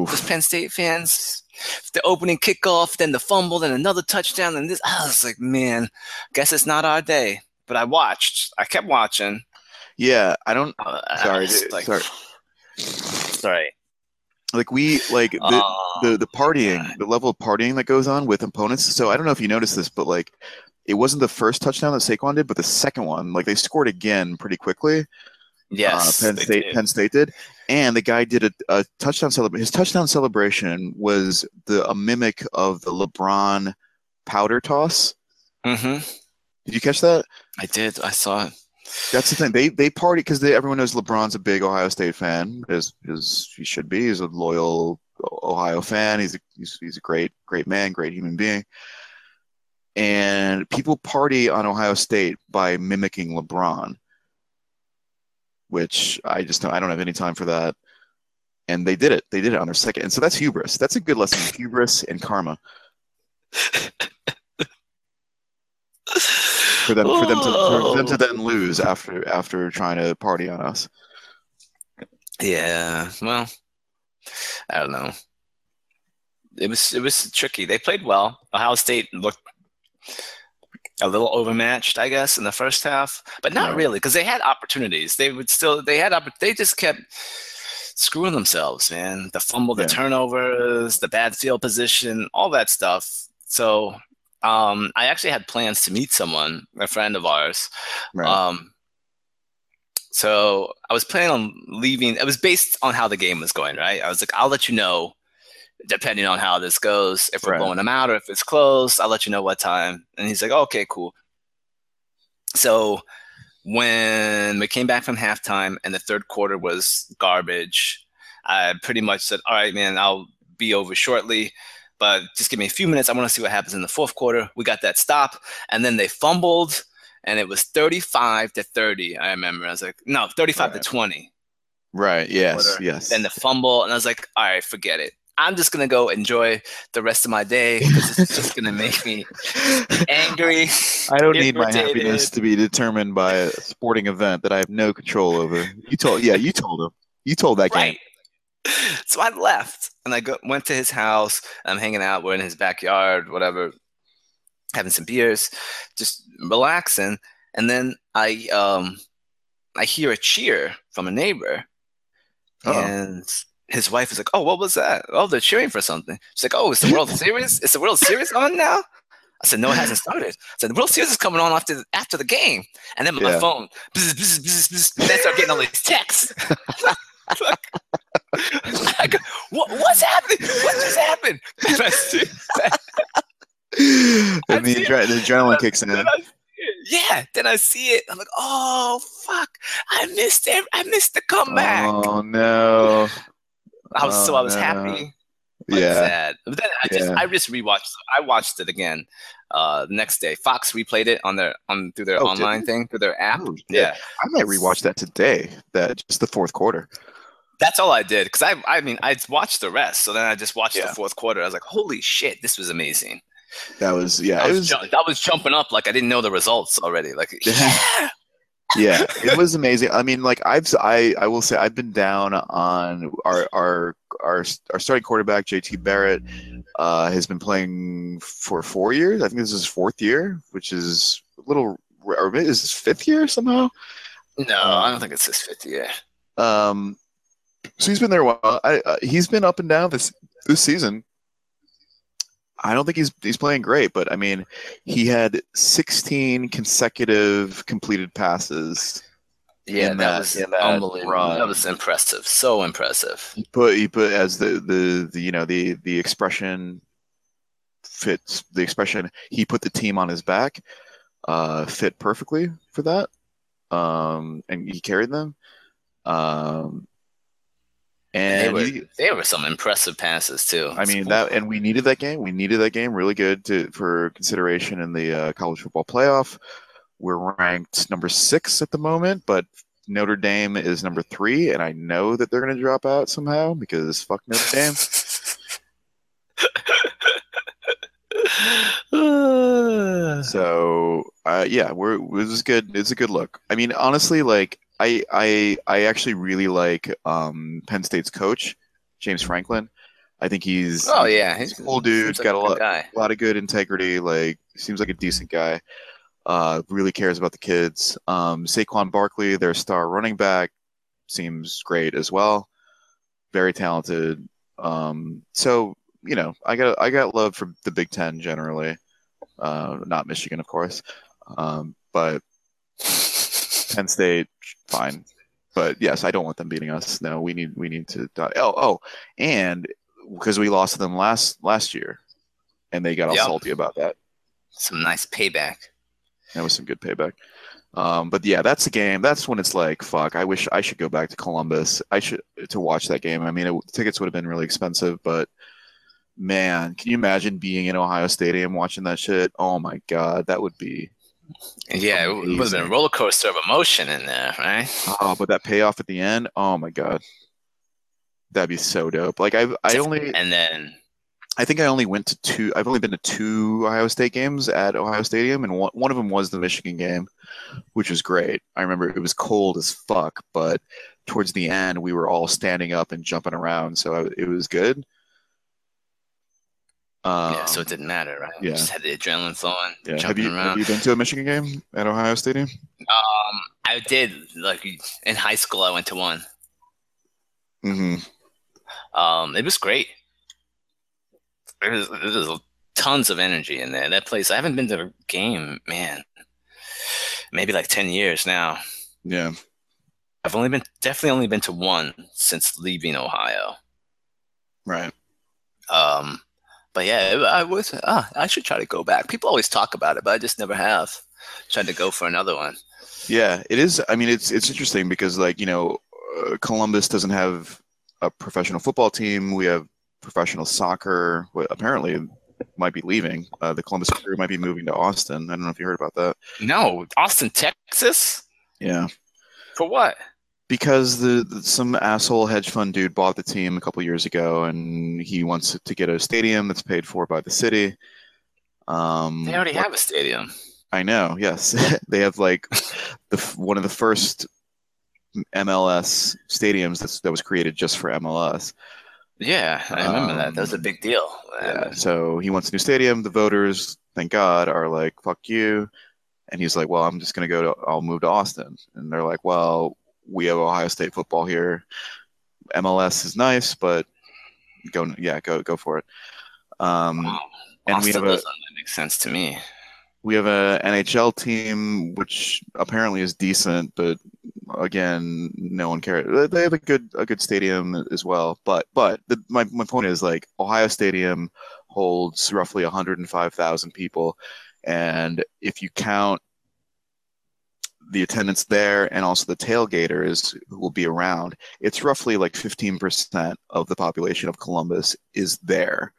[SPEAKER 2] Those Penn State fans, the opening kickoff, then the fumble, then another touchdown, and this. I was like, man, guess it's not our day. But I watched. I kept watching.
[SPEAKER 1] Yeah, I don't.
[SPEAKER 2] Uh,
[SPEAKER 1] Sorry, dude,
[SPEAKER 2] like,
[SPEAKER 1] sorry.
[SPEAKER 2] sorry.
[SPEAKER 1] Like we like the
[SPEAKER 2] Oh,
[SPEAKER 1] the the partying,
[SPEAKER 2] God.
[SPEAKER 1] the level of partying that goes on with opponents. So I don't know if you noticed this, but like it wasn't the first touchdown that Saquon did, but the second one. Like they scored again pretty quickly.
[SPEAKER 2] yes,
[SPEAKER 1] uh, Penn State
[SPEAKER 2] did.
[SPEAKER 1] Penn State did, and the guy did a, a touchdown celebration. His touchdown celebration was the a mimic of the LeBron powder toss.
[SPEAKER 2] Mhm.
[SPEAKER 1] Did you catch that?
[SPEAKER 2] I did. I saw it.
[SPEAKER 1] That's the thing. They they party because everyone knows LeBron's a big Ohio State fan, as as he should be. He's a loyal Ohio fan. He's a, he's he's a great great man, great human being. And people party on Ohio State by mimicking LeBron, which I just don't, I don't have any time for that. And they did it. They did it on their second. And so that's hubris. That's a good lesson hubris and karma for them for them to for them to then lose after after trying to party on us.
[SPEAKER 2] Yeah. Well, I don't know. It was it was tricky. They played well. Ohio State looked a little overmatched, I guess, in the first half, but not
[SPEAKER 1] Right.
[SPEAKER 2] really because they had opportunities. They would still they had oppor- they just kept screwing themselves, man. The fumble, the
[SPEAKER 1] Yeah.
[SPEAKER 2] turnovers, the bad field position, all that stuff. So um, I actually had plans to meet someone, a friend of ours.
[SPEAKER 1] Right.
[SPEAKER 2] Um, so I was planning on leaving. It was based on how the game was going, right? I was like, I'll let you know, depending on how this goes, if we're
[SPEAKER 1] Right.
[SPEAKER 2] blowing them out or if it's close. I'll let you know what time. And he's like, okay, cool. So when we came back from halftime and the third quarter was garbage, I pretty much said, all right, man, I'll be over shortly. But just give me a few minutes. I want to see what happens in the fourth quarter. We got that stop, and then they fumbled, and it was 35 to 30. I remember. I was like, no, 35
[SPEAKER 1] Right.
[SPEAKER 2] to 20.
[SPEAKER 1] right. Yes.
[SPEAKER 2] Quarter.
[SPEAKER 1] Yes.
[SPEAKER 2] Then the fumble, and I was like, all right, forget it. I'm just gonna go enjoy the rest of my day because it's just gonna make me angry.
[SPEAKER 1] I don't need my
[SPEAKER 2] irritated.
[SPEAKER 1] happiness to be determined by a sporting event that I have no control over. You told, yeah, you told him. You told that game.
[SPEAKER 2] So I left and I go, went to his house. I'm hanging out. We're in his backyard, whatever, having some beers, just relaxing. And then I um I hear a cheer from a neighbor,
[SPEAKER 1] Uh-oh.
[SPEAKER 2] and his wife is like, "Oh, what was that? Oh, they're cheering for something." She's like, "Oh, is the World Series? Is the World Series on now?" I said, "No, it hasn't started." I said, "The World Series is coming on after after the game." And then my
[SPEAKER 1] Yeah.
[SPEAKER 2] phone, bzz, bzz, bzz, bzz, and I start getting all these texts. Go, what, what's happening? What just happened? And
[SPEAKER 1] and the, adre- the adrenaline kicks in.
[SPEAKER 2] then I. Yeah, then I see it. I'm like, oh fuck! I missed it. I missed the comeback.
[SPEAKER 1] Oh no!
[SPEAKER 2] I was so
[SPEAKER 1] oh,
[SPEAKER 2] I was
[SPEAKER 1] no.
[SPEAKER 2] happy. but
[SPEAKER 1] Yeah,
[SPEAKER 2] sad. But then I just
[SPEAKER 1] Yeah.
[SPEAKER 2] I just rewatched. I watched it again uh, the next day. Fox replayed it on their on through their
[SPEAKER 1] Oh,
[SPEAKER 2] online thing through their app.
[SPEAKER 1] Oh, shit.
[SPEAKER 2] yeah,
[SPEAKER 1] I might rewatch that today. That just the fourth quarter.
[SPEAKER 2] That's all I did because I I mean I watched the rest. So then I just watched
[SPEAKER 1] Yeah.
[SPEAKER 2] the fourth quarter. I was like, holy shit, this was amazing.
[SPEAKER 1] That was yeah.
[SPEAKER 2] I was,
[SPEAKER 1] was
[SPEAKER 2] ju- I was jumping up like I didn't know the results already. Like yeah,
[SPEAKER 1] yeah. It was amazing. I mean, like I've I I will say I've been down on our our our our starting quarterback JT Barrett. Uh, has been playing for four years. I think this is his fourth year, which is a little. Or is his fifth year somehow?
[SPEAKER 2] no, I don't think it's his fifth year.
[SPEAKER 1] Um, so he's been there a while. I, uh, he's been up and down this this season. I don't think he's he's playing great, but I mean, he had 16 consecutive completed passes.
[SPEAKER 2] Yeah, that,
[SPEAKER 1] that-
[SPEAKER 2] was
[SPEAKER 1] that
[SPEAKER 2] unbelievable.
[SPEAKER 1] run.
[SPEAKER 2] That was impressive. So impressive.
[SPEAKER 1] He put he put as the the, the you know the the expression fits the expression he put the team on his back uh fit perfectly for that um and he carried them um
[SPEAKER 2] They
[SPEAKER 1] and
[SPEAKER 2] were
[SPEAKER 1] he-
[SPEAKER 2] they were some impressive passes too.
[SPEAKER 1] I mean that, and we needed that game. We needed that game really good to for consideration in the uh, college football playoff. We're ranked number six at the moment, but Notre Dame is number three, and I know that they're going to drop out somehow because fuck Notre Dame. So uh, yeah, we're it was good. It's a good look. I mean, honestly, like I I I actually really like um, Penn State's coach, James Franklin. I think he's
[SPEAKER 2] oh yeah,
[SPEAKER 1] he's a cool dude.
[SPEAKER 2] like
[SPEAKER 1] got a lot
[SPEAKER 2] guy.
[SPEAKER 1] a lot of good integrity. Like seems like a decent guy. Uh, really cares about the kids. Um, Saquon Barkley, their star running back, seems great as well. Very talented. Um, so you know, I got I got love for the Big Ten generally. Uh, not Michigan, of course, um, but Penn State, fine. But yes, I don't want them beating us. No, we need we need to. Oh, oh, and because we lost them last last year, and they got all
[SPEAKER 2] Yep.
[SPEAKER 1] salty about that.
[SPEAKER 2] Some nice payback.
[SPEAKER 1] That was some good payback. Um, but yeah, that's the game. That's when it's like, fuck. I wish I should go back to Columbus. I should to watch that game. I mean, it, tickets would have been really expensive, but man, can you imagine being in Ohio Stadium watching that shit? Oh my god, that would be.
[SPEAKER 2] Yeah, it would have been a roller coaster of emotion in there, right?
[SPEAKER 1] Oh, but that payoff at the end. Oh my god, that'd be so dope. Like I, I only,
[SPEAKER 2] And then
[SPEAKER 1] I think I only went to two. I've only been to two Ohio State games at Ohio Stadium, and one, one of them was the Michigan game, which was great. I remember it was cold as fuck, but towards the end, we were all standing up and jumping around, so I, it was good. Um,
[SPEAKER 2] yeah, so it didn't matter, right?
[SPEAKER 1] Yeah.
[SPEAKER 2] just had the adrenaline flowing,
[SPEAKER 1] yeah. Have
[SPEAKER 2] jumping
[SPEAKER 1] you
[SPEAKER 2] around.
[SPEAKER 1] have you been to a Michigan game at Ohio Stadium?
[SPEAKER 2] Um, I did like in high school. I went to one.
[SPEAKER 1] hmm
[SPEAKER 2] Um, it was great. It was, was tons of energy in there. That place, I haven't been to a game, man, maybe like 10 years now.
[SPEAKER 1] Yeah.
[SPEAKER 2] I've only been, definitely only been to one since leaving Ohio.
[SPEAKER 1] Right.
[SPEAKER 2] Um, but yeah, I was, ah, I should try to go back. People always talk about it, but I just never have tried to go for another one.
[SPEAKER 1] Yeah, it is. I mean, it's it's interesting because like you know, uh, Columbus doesn't have a professional football team. We have professional soccer. Well, apparently, might be leaving. Uh, the Columbus Crew might be moving to Austin. I don't know if you heard about that.
[SPEAKER 2] No, Austin, Texas.
[SPEAKER 1] Yeah,
[SPEAKER 2] For what?
[SPEAKER 1] Because the, the some asshole hedge fund dude bought the team a couple years ago, and he wants to get a stadium that's paid for by the city. Um,
[SPEAKER 2] They already
[SPEAKER 1] what-
[SPEAKER 2] have a stadium.
[SPEAKER 1] I know. Yes, they have like the one of the first MLS stadiums that's, that was created just for MLS.
[SPEAKER 2] Yeah, I remember that. That was a
[SPEAKER 1] Um,
[SPEAKER 2] big deal.
[SPEAKER 1] Yeah. So he wants a new stadium. The voters, thank God, are like, "Fuck you," and he's like, "Well, I'm just gonna go to. I'll move to Austin." And they're like, "Well, we have Ohio State football here. MLS is nice, but go, yeah, go, go for it." Um,
[SPEAKER 2] Wow.
[SPEAKER 1] and we have a
[SPEAKER 2] doesn't make sense to me.
[SPEAKER 1] we have a NHL team which apparently is decent, but again, no one cares. They have a good a good stadium as well, but but the, my my point is like Ohio Stadium holds roughly 105,000 people, and if you count the attendance there and also the tailgaters who will be around, it's roughly like 15% of the population of Columbus is there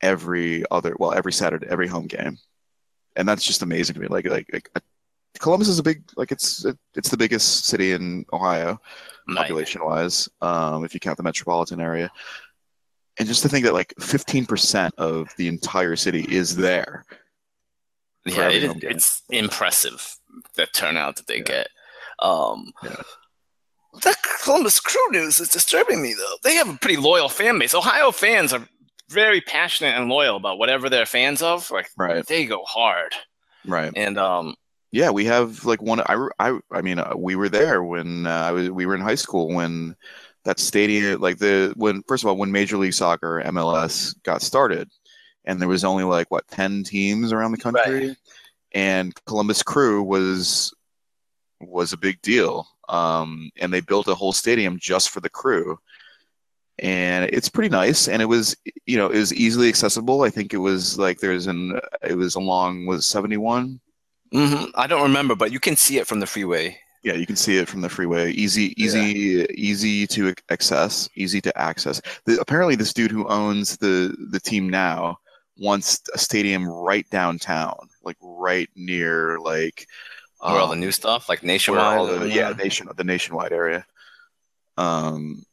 [SPEAKER 1] every other well every Saturday every home game and that's just amazing to me. Like like, like uh, Columbus is a big like it's it's the biggest city in Ohio
[SPEAKER 2] Like,
[SPEAKER 1] population wise, um, if you count the metropolitan area. And just to think that like 15% of the entire city is there.
[SPEAKER 2] Yeah, it is, it's impressive the turnout that they
[SPEAKER 1] Yeah.
[SPEAKER 2] get. Um,
[SPEAKER 1] Yeah.
[SPEAKER 2] That Columbus Crew news is disturbing me, though. They have a pretty loyal fan base. Ohio fans are very passionate and loyal about whatever they're fans of. Like
[SPEAKER 1] Right.
[SPEAKER 2] they go hard,
[SPEAKER 1] Right.
[SPEAKER 2] and um,
[SPEAKER 1] Yeah, we have like one. I, I, I mean, uh, we were there when uh, I was. We were in high school when that stadium, like the when first of all, when Major League Soccer MLS got started, and there was only like what ten teams around the country, and Columbus Crew was was a big deal. Um, and they built a whole stadium just for the crew, and it's pretty nice. And it was, you know, it was easily accessible. I think it was like there's an, it was along was seventy one.
[SPEAKER 2] mhm, I don't remember, but you can see it from the freeway.
[SPEAKER 1] Yeah, you can see it from the freeway. Easy, easy, easy to access. Easy to access. The, apparently, this dude who owns the the team now wants a stadium right downtown, like right near like
[SPEAKER 2] Where all the
[SPEAKER 1] um,
[SPEAKER 2] new stuff, like nationwide.
[SPEAKER 1] the- yeah, nation the nationwide area. Um,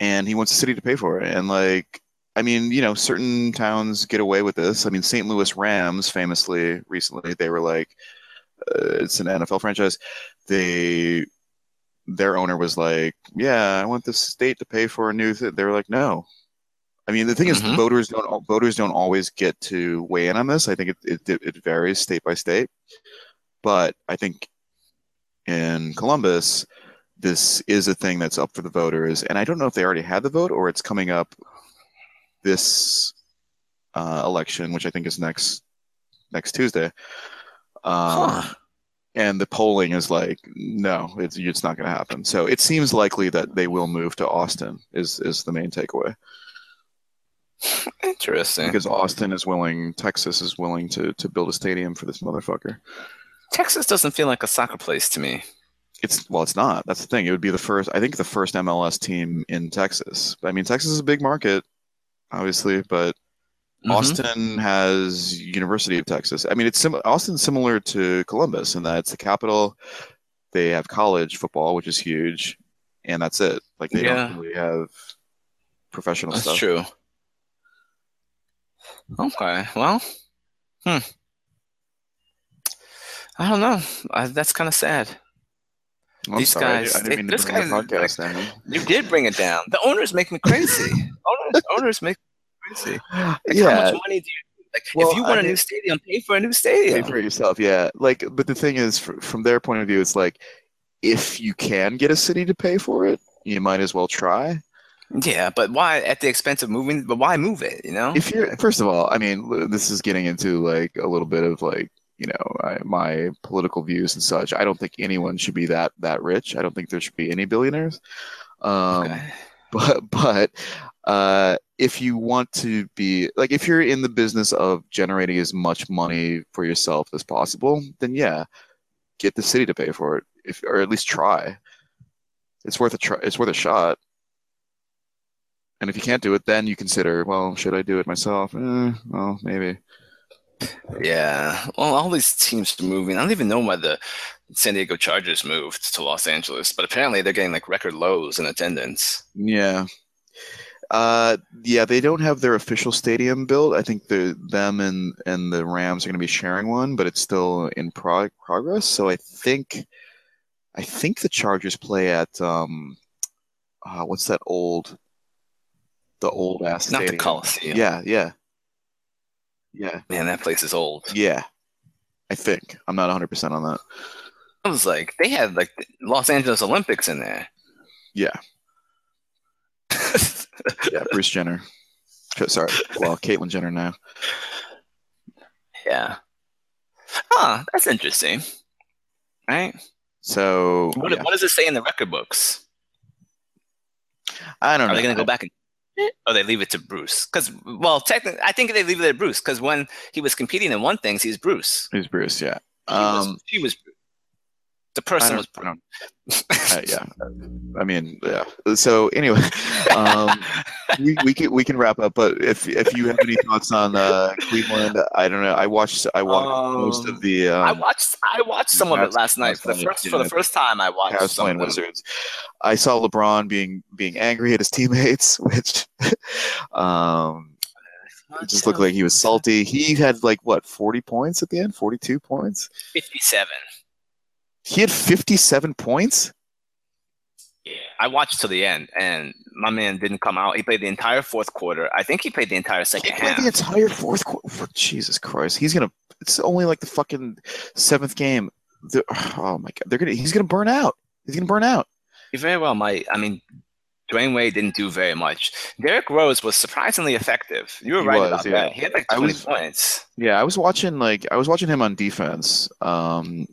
[SPEAKER 1] and he wants the city to pay for it. And like, I mean, you know, certain towns get away with this. I mean, St. Louis Rams famously recently they were like, uh, it's an NFL franchise. They their owner was like, "Yeah, I want the state to pay for a new." Th-. They were like, "No." I mean, the thing is,
[SPEAKER 2] Mhm.
[SPEAKER 1] voters don't voters don't always get to weigh in on this. I think it, it it varies state by state, but I think in Columbus, this is a thing that's up for the voters, and I don't know if they already had the vote or it's coming up this uh, election, which I think is next next Tuesday. Um,
[SPEAKER 2] Huh.
[SPEAKER 1] And the polling is like, no, it's it's not going to happen. So it seems likely that they will move to Austin. Is is the main takeaway
[SPEAKER 2] Interesting.
[SPEAKER 1] because Austin is willing, Texas is willing to to build a stadium for this motherfucker.
[SPEAKER 2] Texas doesn't feel like a soccer place to me.
[SPEAKER 1] It's well, it's not. That's the thing. It would be the first. I think the first MLS team in Texas. I mean, Texas is a big market, obviously, but
[SPEAKER 2] Mhm.
[SPEAKER 1] Austin has University of Texas. I mean, it's sim- Austin's similar to Columbus in that it's the capital. They have college football, which is huge, and that's it. Like they
[SPEAKER 2] Yeah.
[SPEAKER 1] don't really have professional
[SPEAKER 2] That's
[SPEAKER 1] stuff.
[SPEAKER 2] true. Okay. Well, hmm. I don't know. I, that's kind of sad. These
[SPEAKER 1] sorry,
[SPEAKER 2] guys-
[SPEAKER 1] I didn't mean to
[SPEAKER 2] this
[SPEAKER 1] bring the
[SPEAKER 2] guy's,
[SPEAKER 1] podcast.
[SPEAKER 2] You did bring it down. The owners make me crazy. owners, owners make me crazy. Like, How
[SPEAKER 1] yeah,
[SPEAKER 2] much money do you like?
[SPEAKER 1] Well,
[SPEAKER 2] if you want
[SPEAKER 1] I
[SPEAKER 2] a new
[SPEAKER 1] mean-
[SPEAKER 2] stadium, pay for a new stadium.
[SPEAKER 1] pay for yourself. Yeah, like, but the thing is, fr- from their point of view, it's like if you can get a city to pay for it, you might as well try.
[SPEAKER 2] Yeah, but why at the expense of moving? But why move it? You know,
[SPEAKER 1] if you're first of all, I mean, this is getting into like a little bit of like you know I, my political views and such. I don't think anyone should be that that rich. I don't think there should be any billionaires. Um,
[SPEAKER 2] Okay.
[SPEAKER 1] but but uh, if you want to be like if you're in the business of generating as much money for yourself as possible, then yeah, get the city to pay for it, if or at least try. It's worth a try. It's worth a shot. And if you can't do it, then you consider, well, should I do it myself? Eh, well, maybe.
[SPEAKER 2] Yeah. Well, all these teams are moving. I don't even know why the San Diego Chargers moved to Los Angeles, but apparently they're getting like record lows in attendance.
[SPEAKER 1] Yeah. Uh, yeah, they don't have their official stadium built. I think the them and and the Rams are going to be sharing one, but it's still in prog- progress. So I think, I think the Chargers play at um, uh, what's that old, the old ass
[SPEAKER 2] Not the? Coliseum.
[SPEAKER 1] Yeah, yeah, yeah,
[SPEAKER 2] Man, that place is old.
[SPEAKER 1] yeah. I think I'm not 100 percent on that.
[SPEAKER 2] I was like, they had like the Los Angeles Olympics in there.
[SPEAKER 1] Yeah, yeah. Bruce Jenner. Sorry, well, Caitlyn Jenner now.
[SPEAKER 2] yeah. Huh, that's interesting. Right?
[SPEAKER 1] So
[SPEAKER 2] What,
[SPEAKER 1] yeah.
[SPEAKER 2] what does it say in the record books?
[SPEAKER 1] I don't know.
[SPEAKER 2] Are they going to go back and or they leave it to Bruce? Because, well, technically, I think they leave it to Bruce because when he was competing in one thing, he's Bruce.
[SPEAKER 1] He's Bruce? Yeah.
[SPEAKER 2] He was,
[SPEAKER 1] Um,
[SPEAKER 2] he was the person was
[SPEAKER 1] I don't, uh, yeah. I mean, yeah. So anyway, um, we, we can we can wrap up. But if if you have any thoughts on uh, Cleveland, I don't know. I watched I watched most
[SPEAKER 2] Um,
[SPEAKER 1] of the
[SPEAKER 2] I
[SPEAKER 1] um,
[SPEAKER 2] watched I watched some of it last night for the first for the first time. I watched
[SPEAKER 1] Cavs
[SPEAKER 2] some
[SPEAKER 1] playing. Wizards. I saw LeBron being being angry at his teammates, which um, it just looked like he was salty. He had like what forty points at the end, forty two points.
[SPEAKER 2] Fifty-seven.
[SPEAKER 1] He had fifty seven points.
[SPEAKER 2] Yeah, I watched to the end, and my man didn't come out. He played the entire fourth quarter. I think he played the entire
[SPEAKER 1] He
[SPEAKER 2] second
[SPEAKER 1] played
[SPEAKER 2] half.
[SPEAKER 1] the entire fourth quarter. Jesus Christ, he's gonna. It's only like the fucking seventh game. Oh my god, they're gonna. He's gonna burn out. He's gonna burn out.
[SPEAKER 2] He very well might. I mean, Dwyane Wade didn't do very much. Derrick Rose was surprisingly effective. You were
[SPEAKER 1] He
[SPEAKER 2] right
[SPEAKER 1] was,
[SPEAKER 2] about
[SPEAKER 1] yeah.
[SPEAKER 2] that. He had like 20
[SPEAKER 1] was-
[SPEAKER 2] points.
[SPEAKER 1] Yeah, I was watching like I was watching him on defense. Um,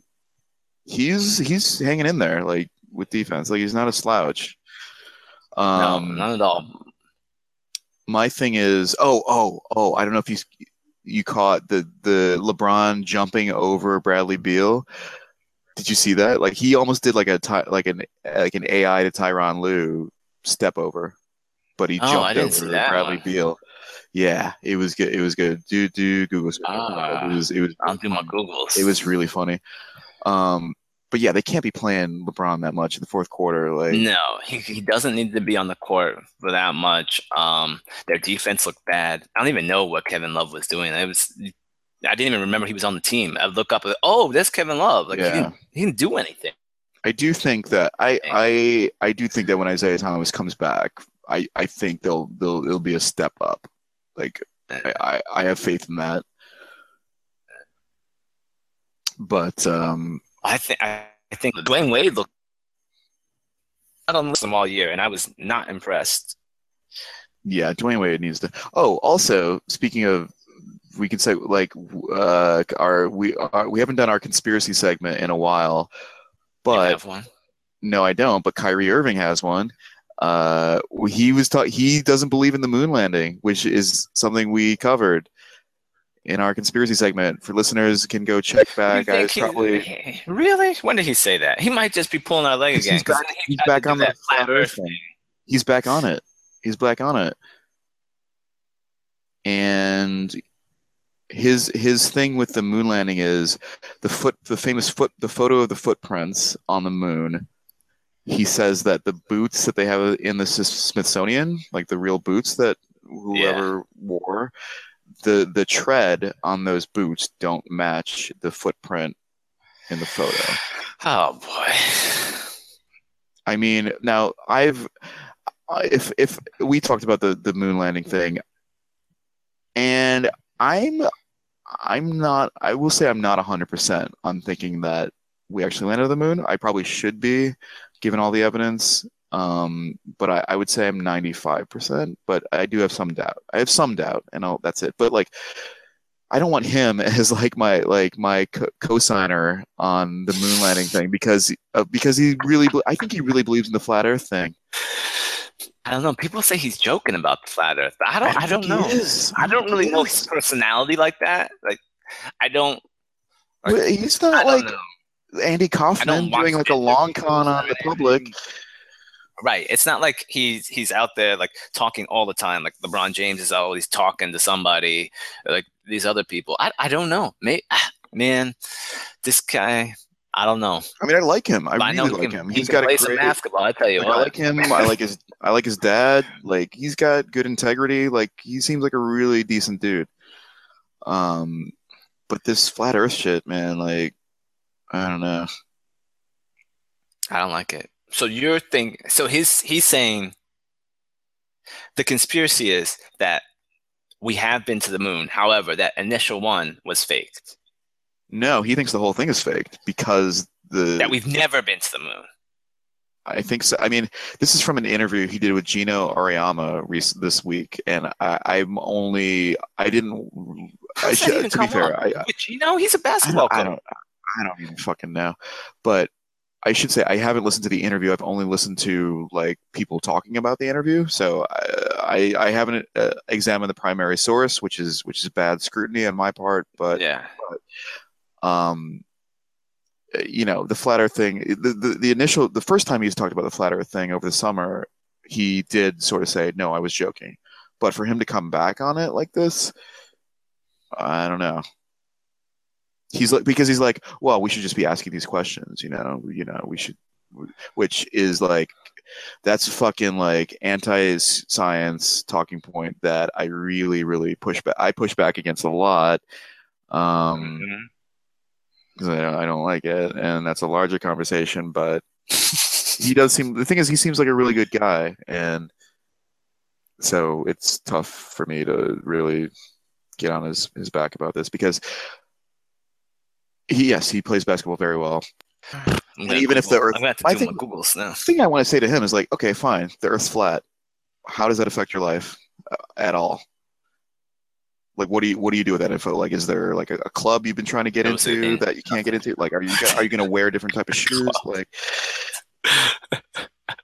[SPEAKER 1] he's he's hanging in there like with defense. Like he's not a slouch. Um,
[SPEAKER 2] no, not at all.
[SPEAKER 1] my thing is, oh, oh, oh, I don't know if you you caught the the LeBron jumping over Bradley Beal. Did you see that? Like he almost did like a Ty, like an like an AI to Tyronn Lue step over, but he
[SPEAKER 2] Oh,
[SPEAKER 1] jumped over Bradley
[SPEAKER 2] one.
[SPEAKER 1] Beal. Yeah, it was good. It was good. Do do Google.
[SPEAKER 2] Ah.
[SPEAKER 1] it was it was
[SPEAKER 2] I'll do my Googles.
[SPEAKER 1] it was really funny. Um, but yeah, they can't be playing LeBron that much in the fourth quarter. Like
[SPEAKER 2] No, he, he doesn't need to be on the court for that much. Um, their defense looked bad. I don't even know what Kevin Love was doing. It was I didn't even remember he was on the team. I look up, oh, there's Kevin Love. Like
[SPEAKER 1] Yeah.
[SPEAKER 2] he, didn't, he didn't do anything.
[SPEAKER 1] I do think that I I I do think that when Isaiah Thomas comes back, I I think they'll they'll it'll be a step up. Like I I, I have faith in that. But um
[SPEAKER 2] I think I, think Dwyane Wade looked. I don't listen all year, and I was not impressed.
[SPEAKER 1] yeah, Dwyane Wade needs to. Oh, also speaking of, we can say like uh our we our, we haven't done our conspiracy segment in a while,
[SPEAKER 2] You
[SPEAKER 1] but
[SPEAKER 2] have one.
[SPEAKER 1] No, I don't. But Kyrie Irving has one. Uh, he was taught he doesn't believe in the moon landing, which is something we covered in our conspiracy segment. For listeners, can go check back. I was
[SPEAKER 2] he-
[SPEAKER 1] probably
[SPEAKER 2] really? When did he say that? He might just be pulling our leg
[SPEAKER 1] He's back-
[SPEAKER 2] he
[SPEAKER 1] he's back on the
[SPEAKER 2] flat
[SPEAKER 1] Earth thing.
[SPEAKER 2] thing.
[SPEAKER 1] he's back on it. He's back on it, and his his thing with the moon landing is the foot the famous foot the photo of the footprints on the moon. He says that the boots that they have in the Smithsonian, like the real boots that whoever wore, the the tread on those boots don't match the footprint in the photo.
[SPEAKER 2] Oh boy.
[SPEAKER 1] I mean, now I've if if we talked about the the moon landing thing, and I'm I'm not. I will say I'm not hundred percent on thinking that we actually landed on the moon. I probably should be, given all the evidence Um, but I, I would say I'm 95%, but I do have some doubt. I have some doubt, and I'll, that's it. But like, I don't want him as like my like my co- signer on the moon landing thing because uh, because he really I think he really believes in the flat Earth thing.
[SPEAKER 2] I don't know. People say he's joking about the flat Earth. I don't. I don't, I don't know. I don't really know his personality like that. Like, I don't.
[SPEAKER 1] Like, he's not like Andy Kaufman doing like a long con on the public.
[SPEAKER 2] Right. It's not like he's he's out there like talking all the time. Like LeBron James is always talking to somebody. Like these other people. I I don't know. May, man, this guy. I don't know.
[SPEAKER 1] I mean, I like him. I, I really like him.
[SPEAKER 2] He's got
[SPEAKER 1] play
[SPEAKER 2] a great basketball. I tell you,
[SPEAKER 1] like,
[SPEAKER 2] what.
[SPEAKER 1] I like him. I like his. I like his dad. Like he's got good integrity. Like he seems like a really decent dude. Um, but this flat Earth shit, man. Like, I don't know.
[SPEAKER 2] I don't like it. So you're thinking. So he's he's saying the conspiracy is that we have been to the moon. However, that initial one was faked.
[SPEAKER 1] No, he thinks the whole thing is faked because the
[SPEAKER 2] that we've never been to the moon.
[SPEAKER 1] I think so. I mean, this is from an interview he did with Geno Auriemma this week, and I, am only I didn't. I should, to be fair, I,
[SPEAKER 2] with Geno, he's a basketball
[SPEAKER 1] I don't, I don't, I don't even fucking know, but I should say I haven't listened to the interview. I've only listened to like people talking about the interview, so I I, I haven't uh, examined the primary source, which is which is bad scrutiny on my part. But
[SPEAKER 2] yeah,
[SPEAKER 1] but, um, you know, the flat Earth thing. The, the the initial the first time he's talked about the flat Earth thing over the summer, he did sort of say, "No, I was joking," but for him to come back on it like this, I don't know he's like because he's like well we should just be asking these questions you know you know we should which is like that's fucking like anti-science talking point that i really really push back i push back against a lot um because mm-hmm. I, I don't like it and that's a larger conversation but he does seem the thing is he seems like a really good guy and so it's tough for me to really get on his, his back about this because he, yes, he plays basketball very well. And even
[SPEAKER 2] Google.
[SPEAKER 1] if the Earth,
[SPEAKER 2] I'm to
[SPEAKER 1] I
[SPEAKER 2] do my Googles now.
[SPEAKER 1] The thing I want to say to him is like, okay, fine, the Earth's flat. How does that affect your life uh, at all? Like, what do you what do you do with that info? Like, is there like a, a club you've been trying to get no, into that you can't get into? Like, are you are you going to wear a different type of shoes? Like,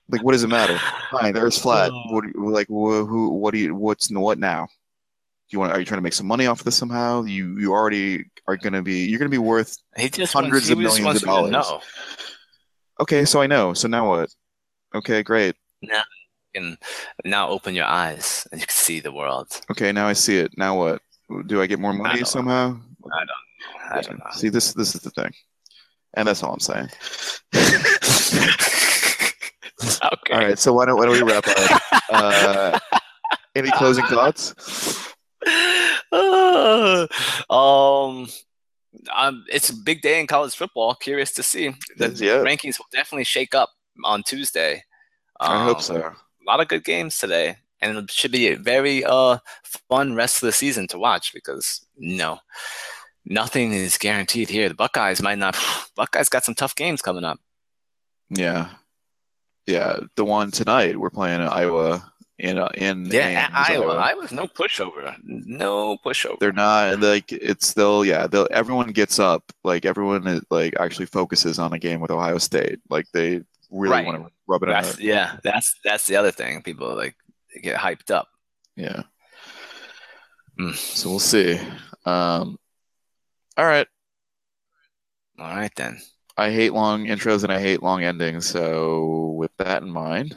[SPEAKER 1] like what does it matter? Fine, the Earth's flat. Oh. What you, like who? What do you? What's what now? You want? Are you trying to make some money off of this somehow? You you already are going to be you're going to be worth
[SPEAKER 2] he just
[SPEAKER 1] hundreds
[SPEAKER 2] wants,
[SPEAKER 1] of millions of dollars.
[SPEAKER 2] No.
[SPEAKER 1] Okay, so I know. So now what? Okay, great.
[SPEAKER 2] Now you can now open your eyes and you can see the world.
[SPEAKER 1] Okay, now I see it. Now what? Do I get more money
[SPEAKER 2] I
[SPEAKER 1] somehow?
[SPEAKER 2] Know. I don't. I don't know.
[SPEAKER 1] See this. This is the thing, and that's all I'm saying.
[SPEAKER 2] okay.
[SPEAKER 1] All right. So why don't why don't we wrap up? Uh, any closing thoughts?
[SPEAKER 2] um, um, it's a big day in college football. Curious to see the yeah. rankings will definitely shake up on Tuesday.
[SPEAKER 1] Um, I hope so.
[SPEAKER 2] A lot of good games today, and it should be a very uh fun rest of the season to watch because you know nothing is guaranteed here. The Buckeyes might not. Buckeyes got some tough games coming up.
[SPEAKER 1] Yeah, yeah. The one tonight we're playing Iowa in uh, in
[SPEAKER 2] yeah Iowa. Iowa's no pushover, no pushover.
[SPEAKER 1] They're not like it's still yeah. They'll, everyone gets up like everyone is, like actually focuses on a game with Ohio State. Like they really right. want to rub it
[SPEAKER 2] that's,
[SPEAKER 1] out.
[SPEAKER 2] Yeah, that's that's the other thing. People like get hyped up.
[SPEAKER 1] Yeah. Mm. So we'll see. Um, all right.
[SPEAKER 2] All right then.
[SPEAKER 1] I hate long intros and I hate long endings. So with that in mind.